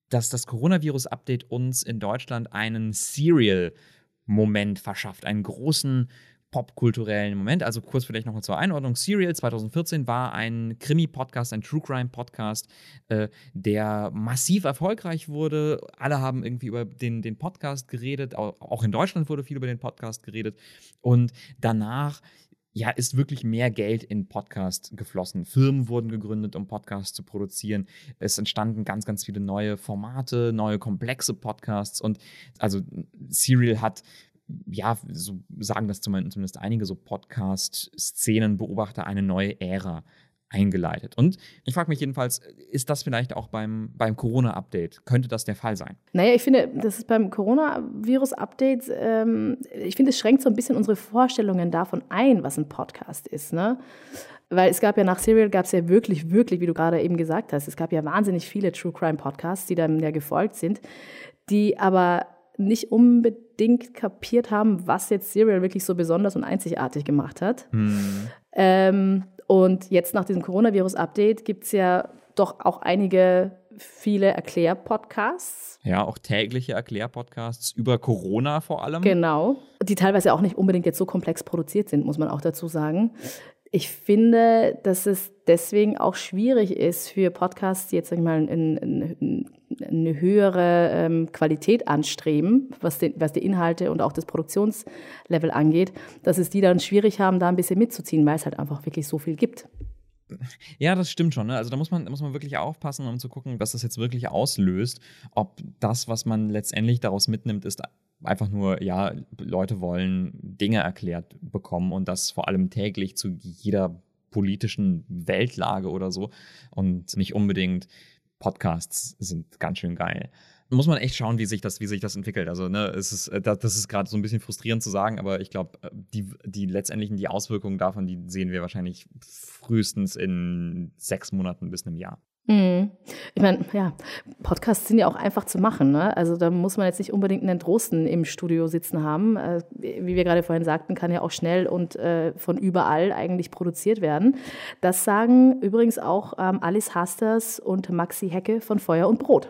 dass das Coronavirus-Update uns in Deutschland einen Serial-Moment verschafft, einen großen popkulturellen Moment. Also kurz vielleicht nochmal zur Einordnung. Serial 2014 war ein Krimi-Podcast, ein True Crime-Podcast, äh, der massiv erfolgreich wurde. Alle haben irgendwie über den, den Podcast geredet. Auch in Deutschland wurde viel über den Podcast geredet. Und danach ja, ist wirklich mehr Geld in Podcast geflossen. Firmen wurden gegründet, um Podcasts zu produzieren. Es entstanden ganz, ganz viele neue Formate, neue komplexe Podcasts. Und also Serial hat ja, so sagen das zumindest einige so Podcast-Szenenbeobachter, eine neue Ära eingeleitet. Und ich frage mich jedenfalls, ist das vielleicht auch beim, beim Corona-Update? Könnte das der Fall sein? Naja, ich finde, das ist beim Coronavirus-Update, ähm, ich finde, es schränkt so ein bisschen unsere Vorstellungen davon ein, was ein Podcast ist. Ne? Weil es gab ja nach Serial, gab es ja wirklich, wirklich, wie du gerade eben gesagt hast, es gab ja wahnsinnig viele True Crime Podcasts, die dann ja gefolgt sind, die aber nicht unbedingt kapiert haben, was jetzt Serial wirklich so besonders und einzigartig gemacht hat. Hm. Ähm, und jetzt nach diesem Coronavirus-Update gibt es ja doch auch einige, viele Erklärpodcasts. Ja, auch tägliche Erklärpodcasts über Corona vor allem. Genau, die teilweise auch nicht unbedingt jetzt so komplex produziert sind, muss man auch dazu sagen. Ich finde, dass es deswegen auch schwierig ist für Podcasts, die jetzt, sag ich mal, in, in, eine höhere ähm, Qualität anstreben, was, den, was die Inhalte und auch das Produktionslevel angeht, dass es die dann schwierig haben, da ein bisschen mitzuziehen, weil es halt einfach wirklich so viel gibt. Ja, das stimmt schon. Ne? Also da muss man, da muss man wirklich aufpassen, um zu gucken, was das jetzt wirklich auslöst. Ob das, was man letztendlich daraus mitnimmt, ist einfach nur, ja, Leute wollen Dinge erklärt bekommen und das vor allem täglich zu jeder politischen Weltlage oder so und nicht unbedingt Podcasts sind ganz schön geil. Muss man echt schauen, wie sich das, wie sich das entwickelt. Also, ne, es ist, äh, das ist gerade so ein bisschen frustrierend zu sagen, aber ich glaube, äh, die, die letztendlichen, die Auswirkungen davon, die sehen wir wahrscheinlich frühestens in sechs Monaten bis einem Jahr. Mhm. Ich meine, ja, Podcasts sind ja auch einfach zu machen. Ne? Also da muss man jetzt nicht unbedingt einen Drosten im Studio sitzen haben. Äh, wie wir gerade vorhin sagten, kann ja auch schnell und äh, von überall eigentlich produziert werden. Das sagen übrigens auch ähm, Alice Hasters und Maxi Hecke von Feuer und Brot.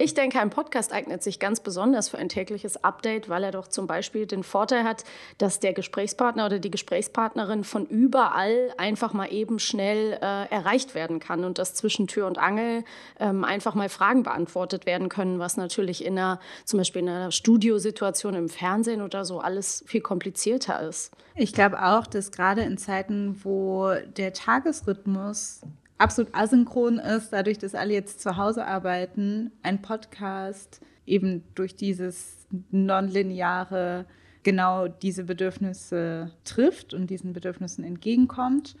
Ich denke, ein Podcast eignet sich ganz besonders für ein tägliches Update, weil er doch zum Beispiel den Vorteil hat, dass der Gesprächspartner oder die Gesprächspartnerin von überall einfach mal eben schnell äh, erreicht werden kann und dass zwischen Tür und Angel ähm, einfach mal Fragen beantwortet werden können, was natürlich in einer, zum Beispiel in einer Studiosituation im Fernsehen oder so alles viel komplizierter ist. Ich glaube auch, dass gerade in Zeiten, wo der Tagesrhythmus absolut asynchron ist, dadurch, dass alle jetzt zu Hause arbeiten, ein Podcast eben durch dieses nonlineare genau diese Bedürfnisse trifft und diesen Bedürfnissen entgegenkommt.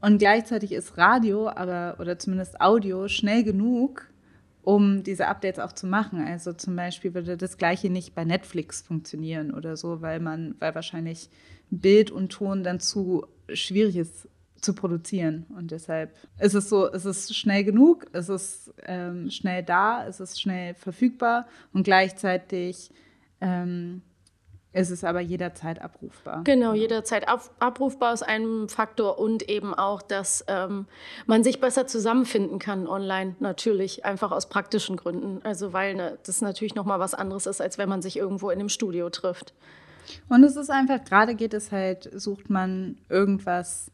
Und gleichzeitig ist Radio, aber oder zumindest Audio schnell genug, um diese Updates auch zu machen. Also zum Beispiel würde das Gleiche nicht bei Netflix funktionieren oder so, weil man, weil wahrscheinlich Bild und Ton dann zu schwierig ist zu produzieren. Und deshalb ist es so, es ist schnell genug, es ist ähm, schnell da, es ist schnell verfügbar und gleichzeitig ähm, ist es aber jederzeit abrufbar. Genau, jederzeit ab, abrufbar ist ein Faktor und eben auch, dass ähm, man sich besser zusammenfinden kann online, natürlich, einfach aus praktischen Gründen. Also weil ne, das natürlich nochmal was anderes ist, als wenn man sich irgendwo in einem Studio trifft. Und es ist einfach, gerade geht es halt, sucht man irgendwas,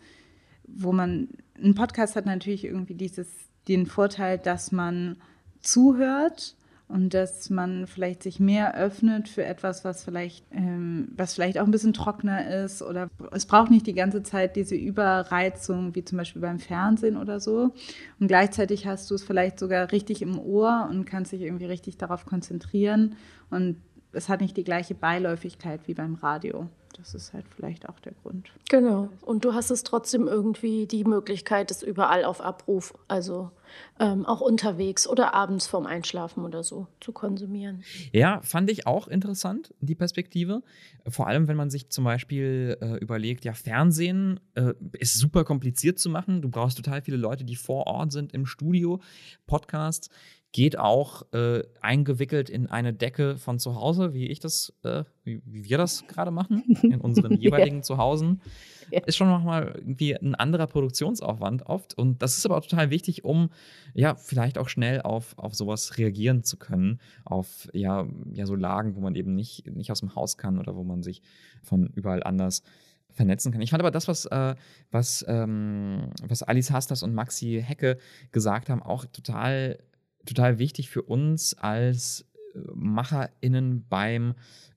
wo man, ein Podcast hat natürlich irgendwie dieses, den Vorteil, dass man zuhört und dass man vielleicht sich mehr öffnet für etwas, was vielleicht, ähm, was vielleicht auch ein bisschen trockener ist oder es braucht nicht die ganze Zeit diese Überreizung wie zum Beispiel beim Fernsehen oder so. Und gleichzeitig hast du es vielleicht sogar richtig im Ohr und kannst dich irgendwie richtig darauf konzentrieren und es hat nicht die gleiche Beiläufigkeit wie beim Radio. Das ist halt vielleicht auch der Grund. Genau. Und du hast es trotzdem irgendwie die Möglichkeit, es überall auf Abruf, also ähm, auch unterwegs oder abends vorm Einschlafen oder so zu konsumieren. Ja, fand ich auch interessant, die Perspektive. Vor allem, wenn man sich zum Beispiel äh, überlegt, ja, Fernsehen äh, ist super kompliziert zu machen. Du brauchst total viele Leute, die vor Ort sind im Studio. Podcasts geht auch äh, eingewickelt in eine Decke von zu Hause, wie ich das, äh, wie, wie, wir das gerade machen, in unseren jeweiligen ja. Zuhausen. Ja. Ist schon nochmal irgendwie ein anderer Produktionsaufwand oft. Und das ist aber auch total wichtig, um ja vielleicht auch schnell auf, auf sowas reagieren zu können. Auf ja, ja so Lagen, wo man eben nicht, nicht aus dem Haus kann oder wo man sich von überall anders vernetzen kann. Ich fand aber das, was, äh, was, ähm, was Alice Hasters und Maxi Hecke gesagt haben, auch total total wichtig für uns als äh, MacherInnen beim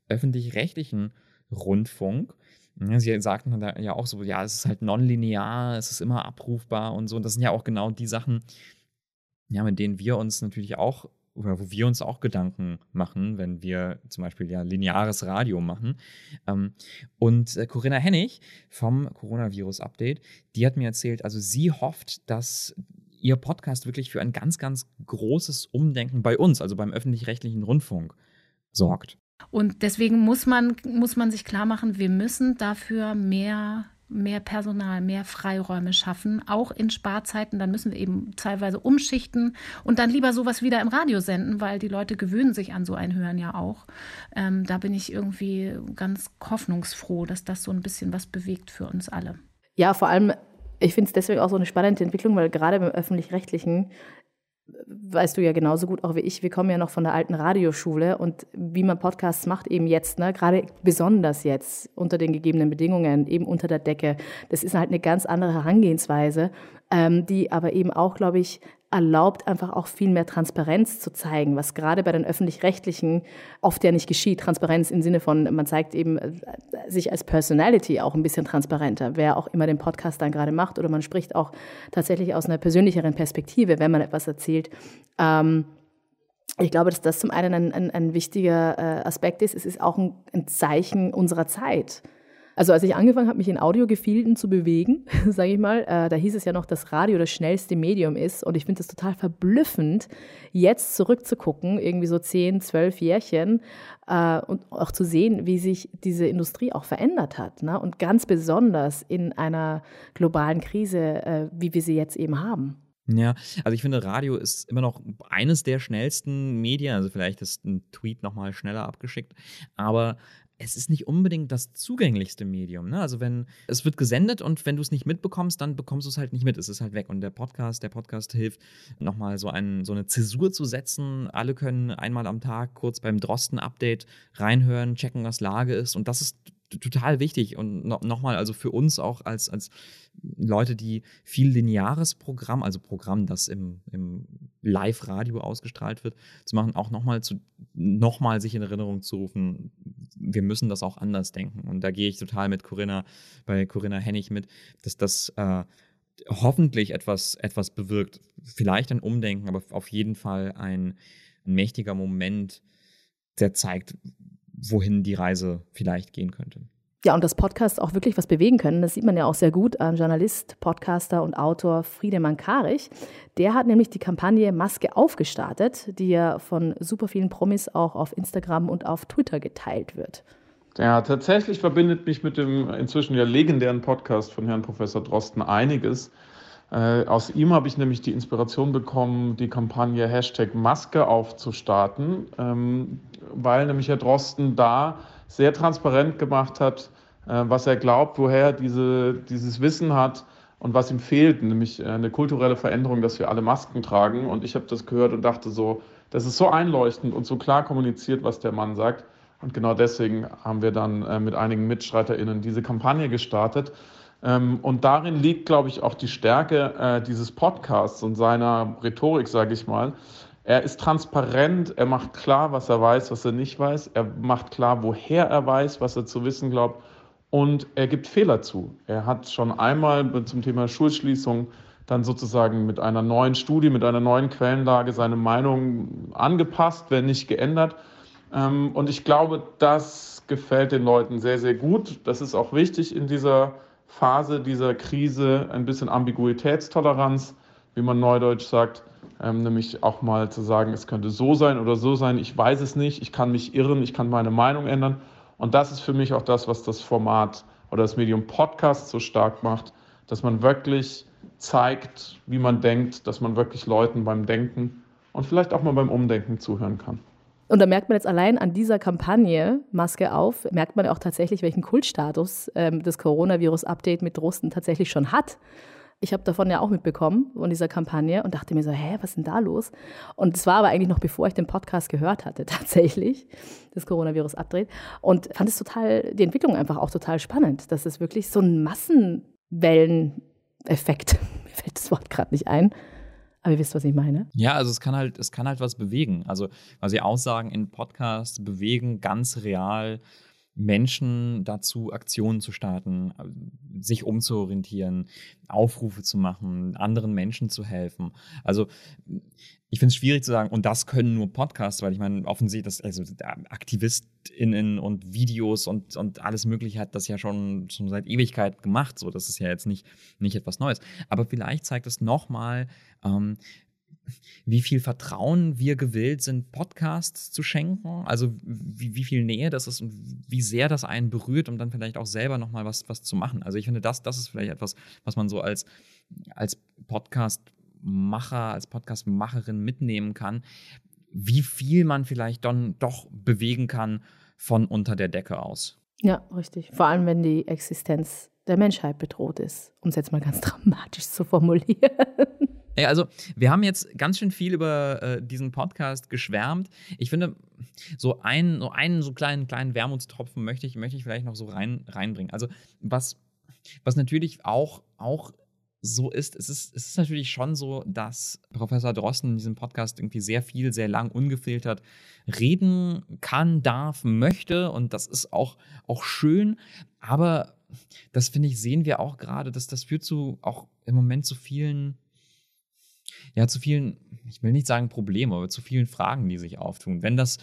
öffentlich-rechtlichen Rundfunk, sie sagten ja auch so, ja, es ist halt nonlinear, es ist immer abrufbar und so. Und das sind ja auch genau die Sachen, ja, mit denen wir uns natürlich auch, oder wo wir uns auch Gedanken machen, wenn wir zum Beispiel ja lineares Radio machen. Ähm, und äh, Corinna Hennig vom Coronavirus-Update, die hat mir erzählt, also sie hofft, dass ihr Podcast wirklich für ein ganz, ganz großes Umdenken bei uns, also beim öffentlich-rechtlichen Rundfunk, sorgt. Und deswegen muss man, muss man sich klar machen, wir müssen dafür mehr, mehr Personal, mehr Freiräume schaffen, auch in Sparzeiten. Dann müssen wir eben teilweise umschichten und dann lieber sowas wieder im Radio senden, weil die Leute gewöhnen sich an so ein Hören ja auch. Ähm, da bin ich irgendwie ganz hoffnungsfroh, dass das so ein bisschen was bewegt für uns alle. Ja, vor allem ich finde es deswegen auch so eine spannende Entwicklung, weil gerade beim öffentlich-rechtlichen weißt du ja genauso gut auch wie ich, wir kommen ja noch von der alten Radioschule und wie man Podcasts macht eben jetzt, ne, gerade besonders jetzt unter den gegebenen Bedingungen, eben unter der Decke, das ist halt eine ganz andere Herangehensweise, ähm, die aber eben auch, glaube ich, erlaubt, einfach auch viel mehr Transparenz zu zeigen, was gerade bei den öffentlich-rechtlichen oft ja nicht geschieht. Transparenz im Sinne von, man zeigt eben äh, sich als Personality auch ein bisschen transparenter, wer auch immer den Podcast dann gerade macht oder man spricht auch tatsächlich aus einer persönlicheren Perspektive, wenn man etwas erzählt. Ähm, ich glaube, dass das zum einen ein, ein, ein wichtiger äh, Aspekt ist. Es ist auch ein, ein Zeichen unserer Zeit. Also als ich angefangen habe, mich in Audiogefilden zu bewegen, sage ich mal, äh, da hieß es ja noch, dass Radio das schnellste Medium ist. Und ich finde es total verblüffend, jetzt zurückzugucken, irgendwie so zehn, zwölf Jährchen, äh, und auch zu sehen, wie sich diese Industrie auch verändert hat. Ne? Und ganz besonders in einer globalen Krise, äh, wie wir sie jetzt eben haben. Ja, also ich finde, Radio ist immer noch eines der schnellsten Medien. Also vielleicht ist ein Tweet nochmal schneller abgeschickt. Aber es ist nicht unbedingt das zugänglichste Medium. Ne? Also wenn es wird gesendet und wenn du es nicht mitbekommst, dann bekommst du es halt nicht mit. Es ist halt weg. Und der Podcast, der Podcast hilft, nochmal so, ein, so eine Zäsur zu setzen. Alle können einmal am Tag kurz beim Drosten-Update reinhören, checken, was Lage ist. Und das ist total wichtig und no, nochmal, also für uns auch als, als Leute, die viel lineares Programm, also Programm, das im, im Live-Radio ausgestrahlt wird, zu machen, auch nochmal zu nochmal sich in Erinnerung zu rufen, wir müssen das auch anders denken. Und da gehe ich total mit Corinna, bei Corinna Hennig mit, dass das äh, hoffentlich etwas, etwas bewirkt. Vielleicht ein Umdenken, aber auf jeden Fall ein, ein mächtiger Moment, der zeigt, wohin die Reise vielleicht gehen könnte. Ja, und dass Podcasts auch wirklich was bewegen können, das sieht man ja auch sehr gut an Journalist, Podcaster und Autor Friedemann Karich. Der hat nämlich die Kampagne Maske aufgestartet, die ja von super vielen Promis auch auf Instagram und auf Twitter geteilt wird. Ja, tatsächlich verbindet mich mit dem inzwischen ja legendären Podcast von Herrn Professor Drosten einiges. Äh, aus ihm habe ich nämlich die Inspiration bekommen, die Kampagne Hashtag Maske aufzustarten, ähm, weil nämlich Herr Drosten da sehr transparent gemacht hat, äh, was er glaubt, woher er diese, dieses Wissen hat und was ihm fehlt, nämlich äh, eine kulturelle Veränderung, dass wir alle Masken tragen. Und ich habe das gehört und dachte so, das ist so einleuchtend und so klar kommuniziert, was der Mann sagt. Und genau deswegen haben wir dann mit einigen MitstreiterInnen diese Kampagne gestartet. Ähm, und darin liegt, glaube ich, auch die Stärke dieses Podcasts und seiner Rhetorik, sage ich mal. Er ist transparent, er macht klar, was er weiß, was er nicht weiß. Er macht klar, woher er weiß, was er zu wissen glaubt. Und er gibt Fehler zu. Er hat schon einmal zum Thema Schulschließung dann sozusagen mit einer neuen Studie, mit einer neuen Quellenlage seine Meinung angepasst, wenn nicht geändert. Ähm, und ich glaube, das gefällt den Leuten sehr, sehr gut. Das ist auch wichtig in dieser Phase dieser Krise, ein bisschen Ambiguitätstoleranz, wie man neudeutsch sagt ähm, nämlich auch mal zu sagen, es könnte so sein oder so sein, ich weiß es nicht, ich kann mich irren, ich kann meine Meinung ändern. Und das ist für mich auch das, was das Format oder das Medium Podcast so stark macht, dass man wirklich zeigt, wie man denkt, dass man wirklich Leuten beim Denken und vielleicht auch mal beim Umdenken zuhören kann. Und da merkt man jetzt allein an dieser Kampagne Maske auf, merkt man auch tatsächlich, welchen Kultstatus ähm, das Coronavirus-Update mit Drosten tatsächlich schon hat. Ich habe davon ja auch mitbekommen, von dieser Kampagne und dachte mir so, hä, was ist denn da los? Und es war aber eigentlich noch bevor ich den Podcast gehört hatte, tatsächlich, das Coronavirus abdreht. Und fand es total, die Entwicklung einfach auch total spannend, dass es wirklich so ein Massenwelleneffekt, mir fällt das Wort gerade nicht ein, aber ihr wisst, was ich meine. Ja, also es kann halt, es kann halt was bewegen. Also, sie Aussagen in Podcasts bewegen, ganz real Menschen dazu, Aktionen zu starten, sich umzuorientieren, Aufrufe zu machen, anderen Menschen zu helfen. Also ich finde es schwierig zu sagen, und das können nur Podcasts, weil ich meine, offensichtlich, das, also AktivistInnen und Videos und, und alles Mögliche hat das ja schon, schon seit Ewigkeit gemacht. So, das ist ja jetzt nicht, nicht etwas Neues. Aber vielleicht zeigt es nochmal, ähm, wie viel Vertrauen wir gewillt sind, Podcasts zu schenken, also wie, wie viel Nähe das ist und wie sehr das einen berührt, um dann vielleicht auch selber nochmal was, was zu machen. Also ich finde, das, das ist vielleicht etwas, was man so als, als Podcast-Macher, als Podcast-Macherin mitnehmen kann, wie viel man vielleicht dann doch bewegen kann von unter der Decke aus. Ja, richtig. Vor allem, wenn die Existenz der Menschheit bedroht ist, um es jetzt mal ganz dramatisch zu formulieren. Ja, also wir haben jetzt ganz schön viel über äh, diesen Podcast geschwärmt. Ich finde, so einen, so einen so kleinen, kleinen Wermutstropfen möchte ich, möchte ich vielleicht noch so rein, reinbringen. Also was, was natürlich auch, auch so ist, es ist, es ist natürlich schon so, dass Professor Drosten in diesem Podcast irgendwie sehr viel, sehr lang ungefiltert reden kann, darf, möchte und das ist auch, auch schön, aber das finde ich, sehen wir auch gerade, dass das führt zu auch im Moment zu vielen ja, zu vielen, ich will nicht sagen Probleme, aber zu vielen Fragen, die sich auftun. Wenn das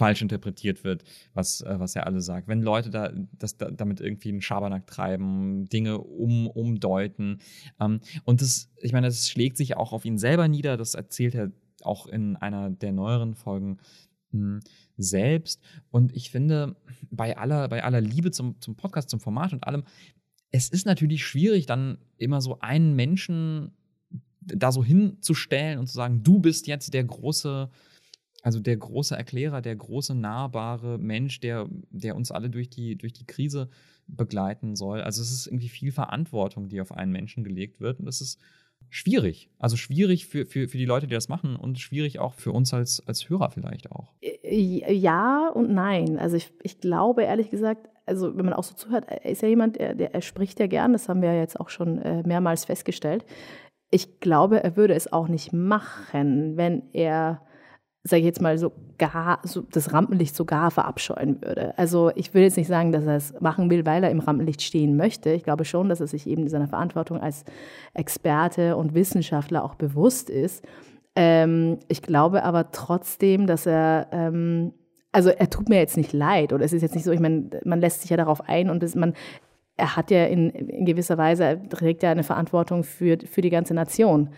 falsch interpretiert wird, was, äh, was er alle sagt. Wenn Leute da, das, da damit irgendwie einen Schabernack treiben, Dinge um, umdeuten. Ähm, und das, ich meine, das schlägt sich auch auf ihn selber nieder. Das erzählt er auch in einer der neueren Folgen hm, selbst. Und ich finde, bei aller, bei aller Liebe zum, zum Podcast, zum Format und allem, es ist natürlich schwierig, dann immer so einen Menschen da so hinzustellen und zu sagen, du bist jetzt der große, also der große Erklärer, der große nahbare Mensch, der, der uns alle durch die, durch die Krise begleiten soll. Also es ist irgendwie viel Verantwortung, die auf einen Menschen gelegt wird. Und das ist schwierig. Also schwierig für, für, für die Leute, die das machen und schwierig auch für uns als, als Hörer vielleicht auch. Ja und nein. Also ich, ich glaube ehrlich gesagt, also wenn man auch so zuhört, ist ja jemand, der, der er spricht ja gern, das haben wir ja jetzt auch schon äh, mehrmals festgestellt ich glaube, er würde es auch nicht machen, wenn er, sage ich jetzt mal, so gar, so das Rampenlicht sogar verabscheuen würde. Also ich will jetzt nicht sagen, dass er es machen will, weil er im Rampenlicht stehen möchte. Ich glaube schon, dass er sich eben seiner Verantwortung als Experte und Wissenschaftler auch bewusst ist. Ähm, ich glaube aber trotzdem, dass er ähm, also er tut mir jetzt nicht leid oder es ist jetzt nicht so, ich meine, man lässt sich ja darauf ein und es, man, er hat ja in, in gewisser Weise, er trägt ja eine Verantwortung für, für die ganze Nation.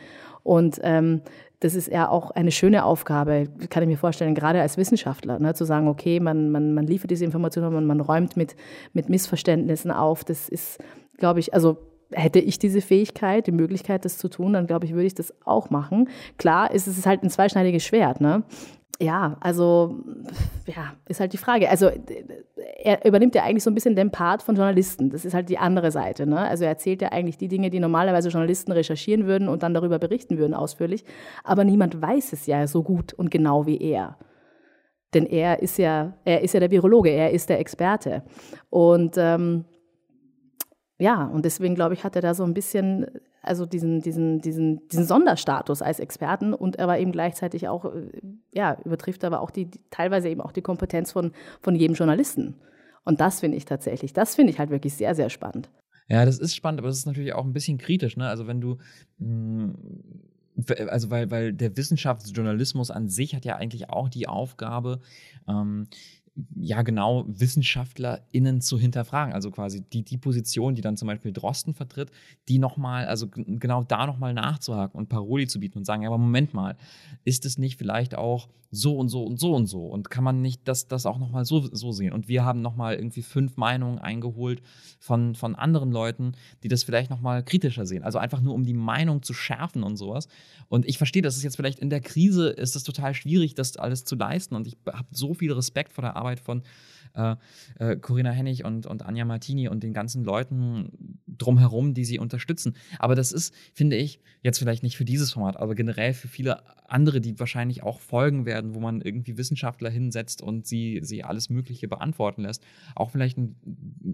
Und ähm, das ist ja auch eine schöne Aufgabe, kann ich mir vorstellen, gerade als Wissenschaftler, ne, zu sagen, okay, man, man, man liefert diese Informationen, man, man räumt mit, mit Missverständnissen auf. Das ist, glaube ich, also hätte ich diese Fähigkeit, die Möglichkeit, das zu tun, dann glaube ich, würde ich das auch machen. Klar, ist es halt ein zweischneidiges Schwert. Ne? Ja, also ja, ist halt die Frage. Also er übernimmt ja eigentlich so ein bisschen den Part von Journalisten. Das ist halt die andere Seite. Ne? Also er erzählt ja eigentlich die Dinge, die normalerweise Journalisten recherchieren würden und dann darüber berichten würden ausführlich. Aber niemand weiß es ja so gut und genau wie er. Denn er ist ja, er ist ja der Virologe, er ist der Experte. Und ähm, ja, und deswegen glaube ich, hat er da so ein bisschen also diesen, diesen, diesen, diesen Sonderstatus als Experten und aber eben gleichzeitig auch, äh, ja, übertrifft aber auch die, teilweise eben auch die Kompetenz von, von jedem Journalisten. Und das finde ich tatsächlich, das finde ich halt wirklich sehr, sehr spannend. Ja, das ist spannend, aber es ist natürlich auch ein bisschen kritisch, ne? Also wenn du mh, hm, also weil, weil der Wissenschaftsjournalismus an sich hat ja eigentlich auch die Aufgabe, ähm, ja genau WissenschaftlerInnen zu hinterfragen. Also quasi die, die Position, die dann zum Beispiel Drosten vertritt, die nochmal, also genau da nochmal nachzuhaken und Paroli zu bieten und sagen, ja, aber Moment mal, ist es nicht vielleicht auch so und so und so und so? Und kann man nicht das, das auch nochmal so, so sehen? Und wir haben nochmal irgendwie fünf Meinungen eingeholt von, von anderen Leuten, die das vielleicht nochmal kritischer sehen. Also einfach nur, um die Meinung zu schärfen und sowas. Und ich verstehe, dass es jetzt vielleicht in der Krise ist es total schwierig, das alles zu leisten. Und ich habe so viel Respekt vor der Arbeit von äh, äh, Corinna Hennig und, und Anja Martini und den ganzen Leuten drumherum, die sie unterstützen. Aber das ist, finde ich, jetzt vielleicht nicht für dieses Format, aber generell für viele andere, die wahrscheinlich auch folgen werden, wo man irgendwie Wissenschaftler hinsetzt und sie, sie alles Mögliche beantworten lässt. Auch vielleicht, ein,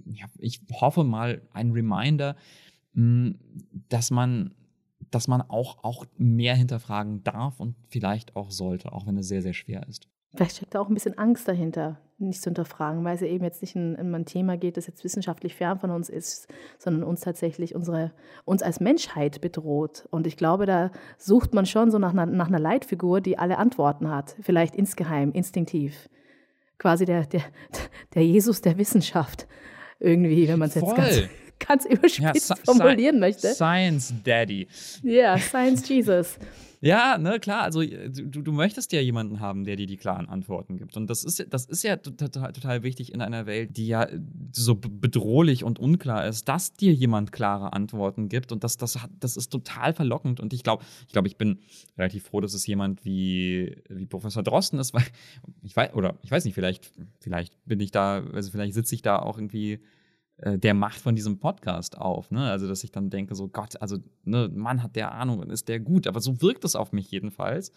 ja, ich hoffe mal, ein Reminder, mh, dass man dass man auch, auch mehr hinterfragen darf und vielleicht auch sollte, auch wenn es sehr, sehr schwer ist. Vielleicht steckt da auch ein bisschen Angst dahinter, nicht zu hinterfragen, weil es ja eben jetzt nicht um ein, Thema geht, das jetzt wissenschaftlich fern von uns ist, sondern uns tatsächlich unsere, uns als Menschheit bedroht. Und ich glaube, da sucht man schon so nach einer, nach einer Leitfigur, die alle Antworten hat, vielleicht insgeheim, instinktiv. Quasi der, der, der Jesus der Wissenschaft, irgendwie, wenn man es jetzt ganz, ganz überspitzt ja, formulieren möchte. Science Daddy. Ja, yeah, Science Jesus. Ja, ne, klar. Also äh, du, du möchtest ja jemanden haben, der dir die klaren Antworten gibt. Und das ist, das ist ja total, total wichtig in einer Welt, die ja so bedrohlich und unklar ist, dass dir jemand klare Antworten gibt. Und das, das, das ist total verlockend. Und ich glaube, ich glaube, ich bin relativ froh, dass es jemand wie, wie Professor Drosten ist, weil ich weiß, oder ich weiß nicht, vielleicht, vielleicht bin ich da, also vielleicht sitze ich da auch irgendwie äh, der Macht von diesem Podcast auf. Ne? Also, dass ich dann denke, so Gott, also, ne, Mann hat der Ahnung und ist der gut. Aber so wirkt es auf mich jedenfalls.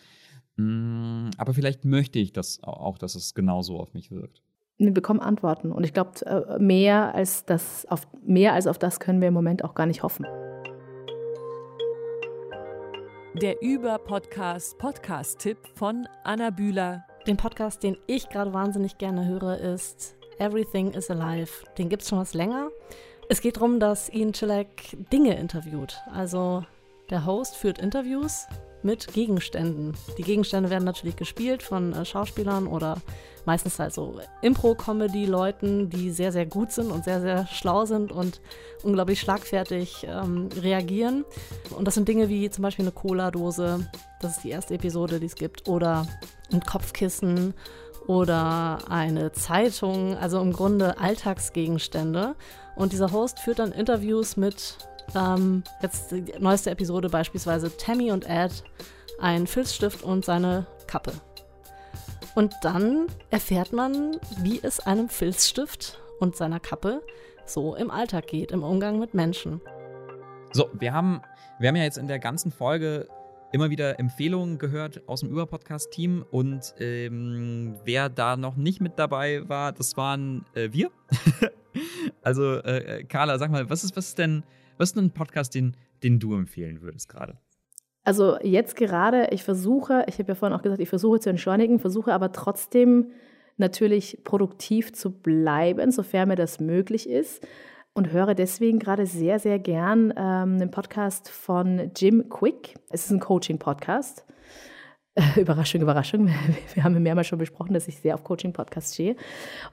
Mm, aber vielleicht möchte ich das auch, dass es genauso auf mich wirkt. Wir bekommen Antworten. Und ich glaube, äh, mehr als das, auf, mehr als auf das können wir im Moment auch gar nicht hoffen. Der Über-Podcast Podcast-Tipp von Anna Bühler. Den Podcast, den ich gerade wahnsinnig gerne höre, ist Everything is Alive. Den gibt es schon was länger. Es geht darum, dass Ian Chilek Dinge interviewt. Also der Host führt Interviews mit Gegenständen. Die Gegenstände werden natürlich gespielt von äh, Schauspielern oder meistens halt so Impro-Comedy-Leuten, die sehr, sehr gut sind und sehr, sehr schlau sind und unglaublich schlagfertig ähm, reagieren. Und das sind Dinge wie zum Beispiel eine Cola-Dose, das ist die erste Episode, die es gibt, oder ein Kopfkissen oder eine Zeitung, also im Grunde Alltagsgegenstände. Und dieser Host führt dann Interviews mit, ähm, jetzt die neueste Episode beispielsweise Tammy und Ed, ein Filzstift und seine Kappe. Und dann erfährt man, wie es einem Filzstift und seiner Kappe so im Alltag geht, im Umgang mit Menschen. So, wir haben, wir haben ja jetzt in der ganzen Folge immer wieder Empfehlungen gehört aus dem Über-Podcast-Team. Und ähm, wer da noch nicht mit dabei war, das waren äh, wir. also, äh, Carla, sag mal, was ist, was ist denn, was ist denn ein Podcast, den, den du empfehlen würdest gerade? Also jetzt gerade, ich versuche, ich habe ja vorhin auch gesagt, ich versuche zu entschleunigen, versuche aber trotzdem natürlich produktiv zu bleiben, sofern mir das möglich ist und höre deswegen gerade sehr, sehr gern ähm, den Podcast von Jim Quick. Es ist ein Coaching-Podcast. Überraschung, Überraschung. Wir haben mehrmals schon besprochen, dass ich sehr auf Coaching-Podcasts stehe.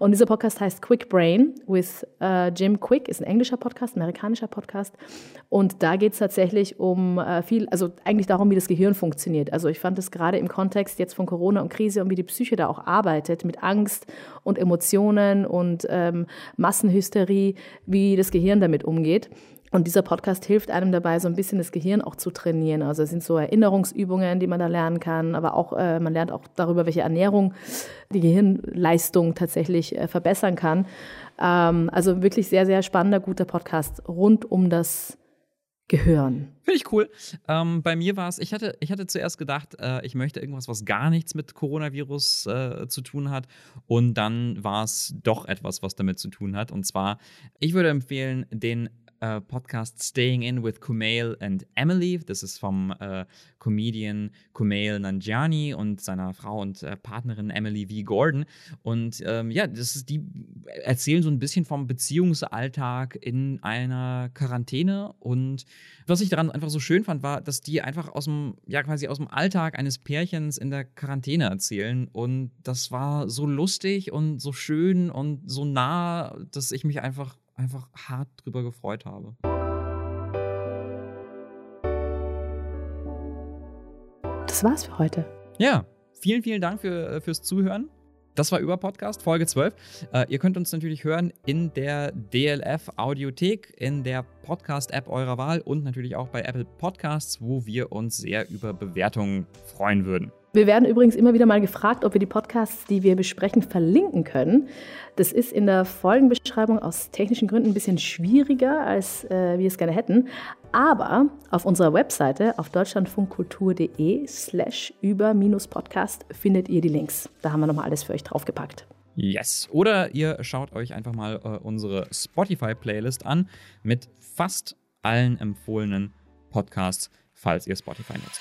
Und dieser Podcast heißt Quick Brain with uh, Jim Quick, ist ein englischer Podcast, ein amerikanischer Podcast. Und da geht es tatsächlich um uh, viel, also eigentlich darum, wie das Gehirn funktioniert. Also ich fand es gerade im Kontext jetzt von Corona und Krise und wie die Psyche da auch arbeitet mit Angst und Emotionen und ähm, Massenhysterie, wie das Gehirn damit umgeht. Und dieser Podcast hilft einem dabei, so ein bisschen das Gehirn auch zu trainieren. Also es sind so Erinnerungsübungen, die man da lernen kann, aber auch äh, man lernt auch darüber, welche Ernährung die Gehirnleistung tatsächlich äh, verbessern kann. Ähm, also wirklich sehr, sehr spannender, guter Podcast rund um das Gehirn. Finde ich cool. Ähm, bei mir war es, ich hatte, ich hatte zuerst gedacht, äh, ich möchte irgendwas, was gar nichts mit Coronavirus äh, zu tun hat. Und dann war es doch etwas, was damit zu tun hat. Und zwar, ich würde empfehlen, den äh, Podcast Staying In with Kumail and Emily. Das ist vom äh, Comedian Kumail Nanjiani und seiner Frau und äh, Partnerin Emily V. Gordon. Und ähm, ja, das ist die erzählen so ein bisschen vom Beziehungsalltag in einer Quarantäne. Und was ich daran einfach so schön fand, war, dass die einfach aus dem, ja, quasi aus dem Alltag eines Pärchens in der Quarantäne erzählen. Und das war so lustig und so schön und so nah, dass ich mich einfach einfach hart drüber gefreut habe. Das war's für heute. Ja, vielen, vielen Dank für, äh, fürs Zuhören. Das war über Podcast, Folge 12. Äh, ihr könnt uns natürlich hören in der DLF Audiothek, in der Podcast-App eurer Wahl und natürlich auch bei Apple Podcasts, wo wir uns sehr über Bewertungen freuen würden. Wir werden übrigens immer wieder mal gefragt, ob wir die Podcasts, die wir besprechen, verlinken können. Das ist in der Folgenbeschreibung aus technischen Gründen ein bisschen schwieriger, als äh, wir es gerne hätten. Aber auf unserer Webseite auf deutschlandfunkkultur.de slash über-podcast findet ihr die Links. Da haben wir nochmal alles für euch draufgepackt. Yes. Oder ihr schaut euch einfach mal äh, unsere Spotify-Playlist an mit fast allen empfohlenen Podcasts, falls ihr Spotify nutzt.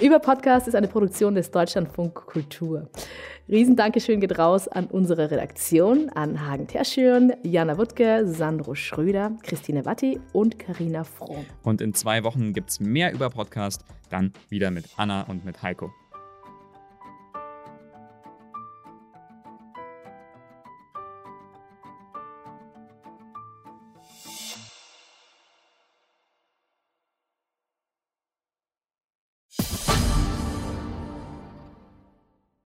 Über Podcast ist eine Produktion des Deutschlandfunk Kultur. Riesendankeschön geht raus an unsere Redaktion, an Hagen Terschürn, Jana Wuttke, Sandro Schröder, Christine Watti und Karina Frohm. Und in zwei Wochen gibt es mehr über Podcast, dann wieder mit Anna und mit Heiko.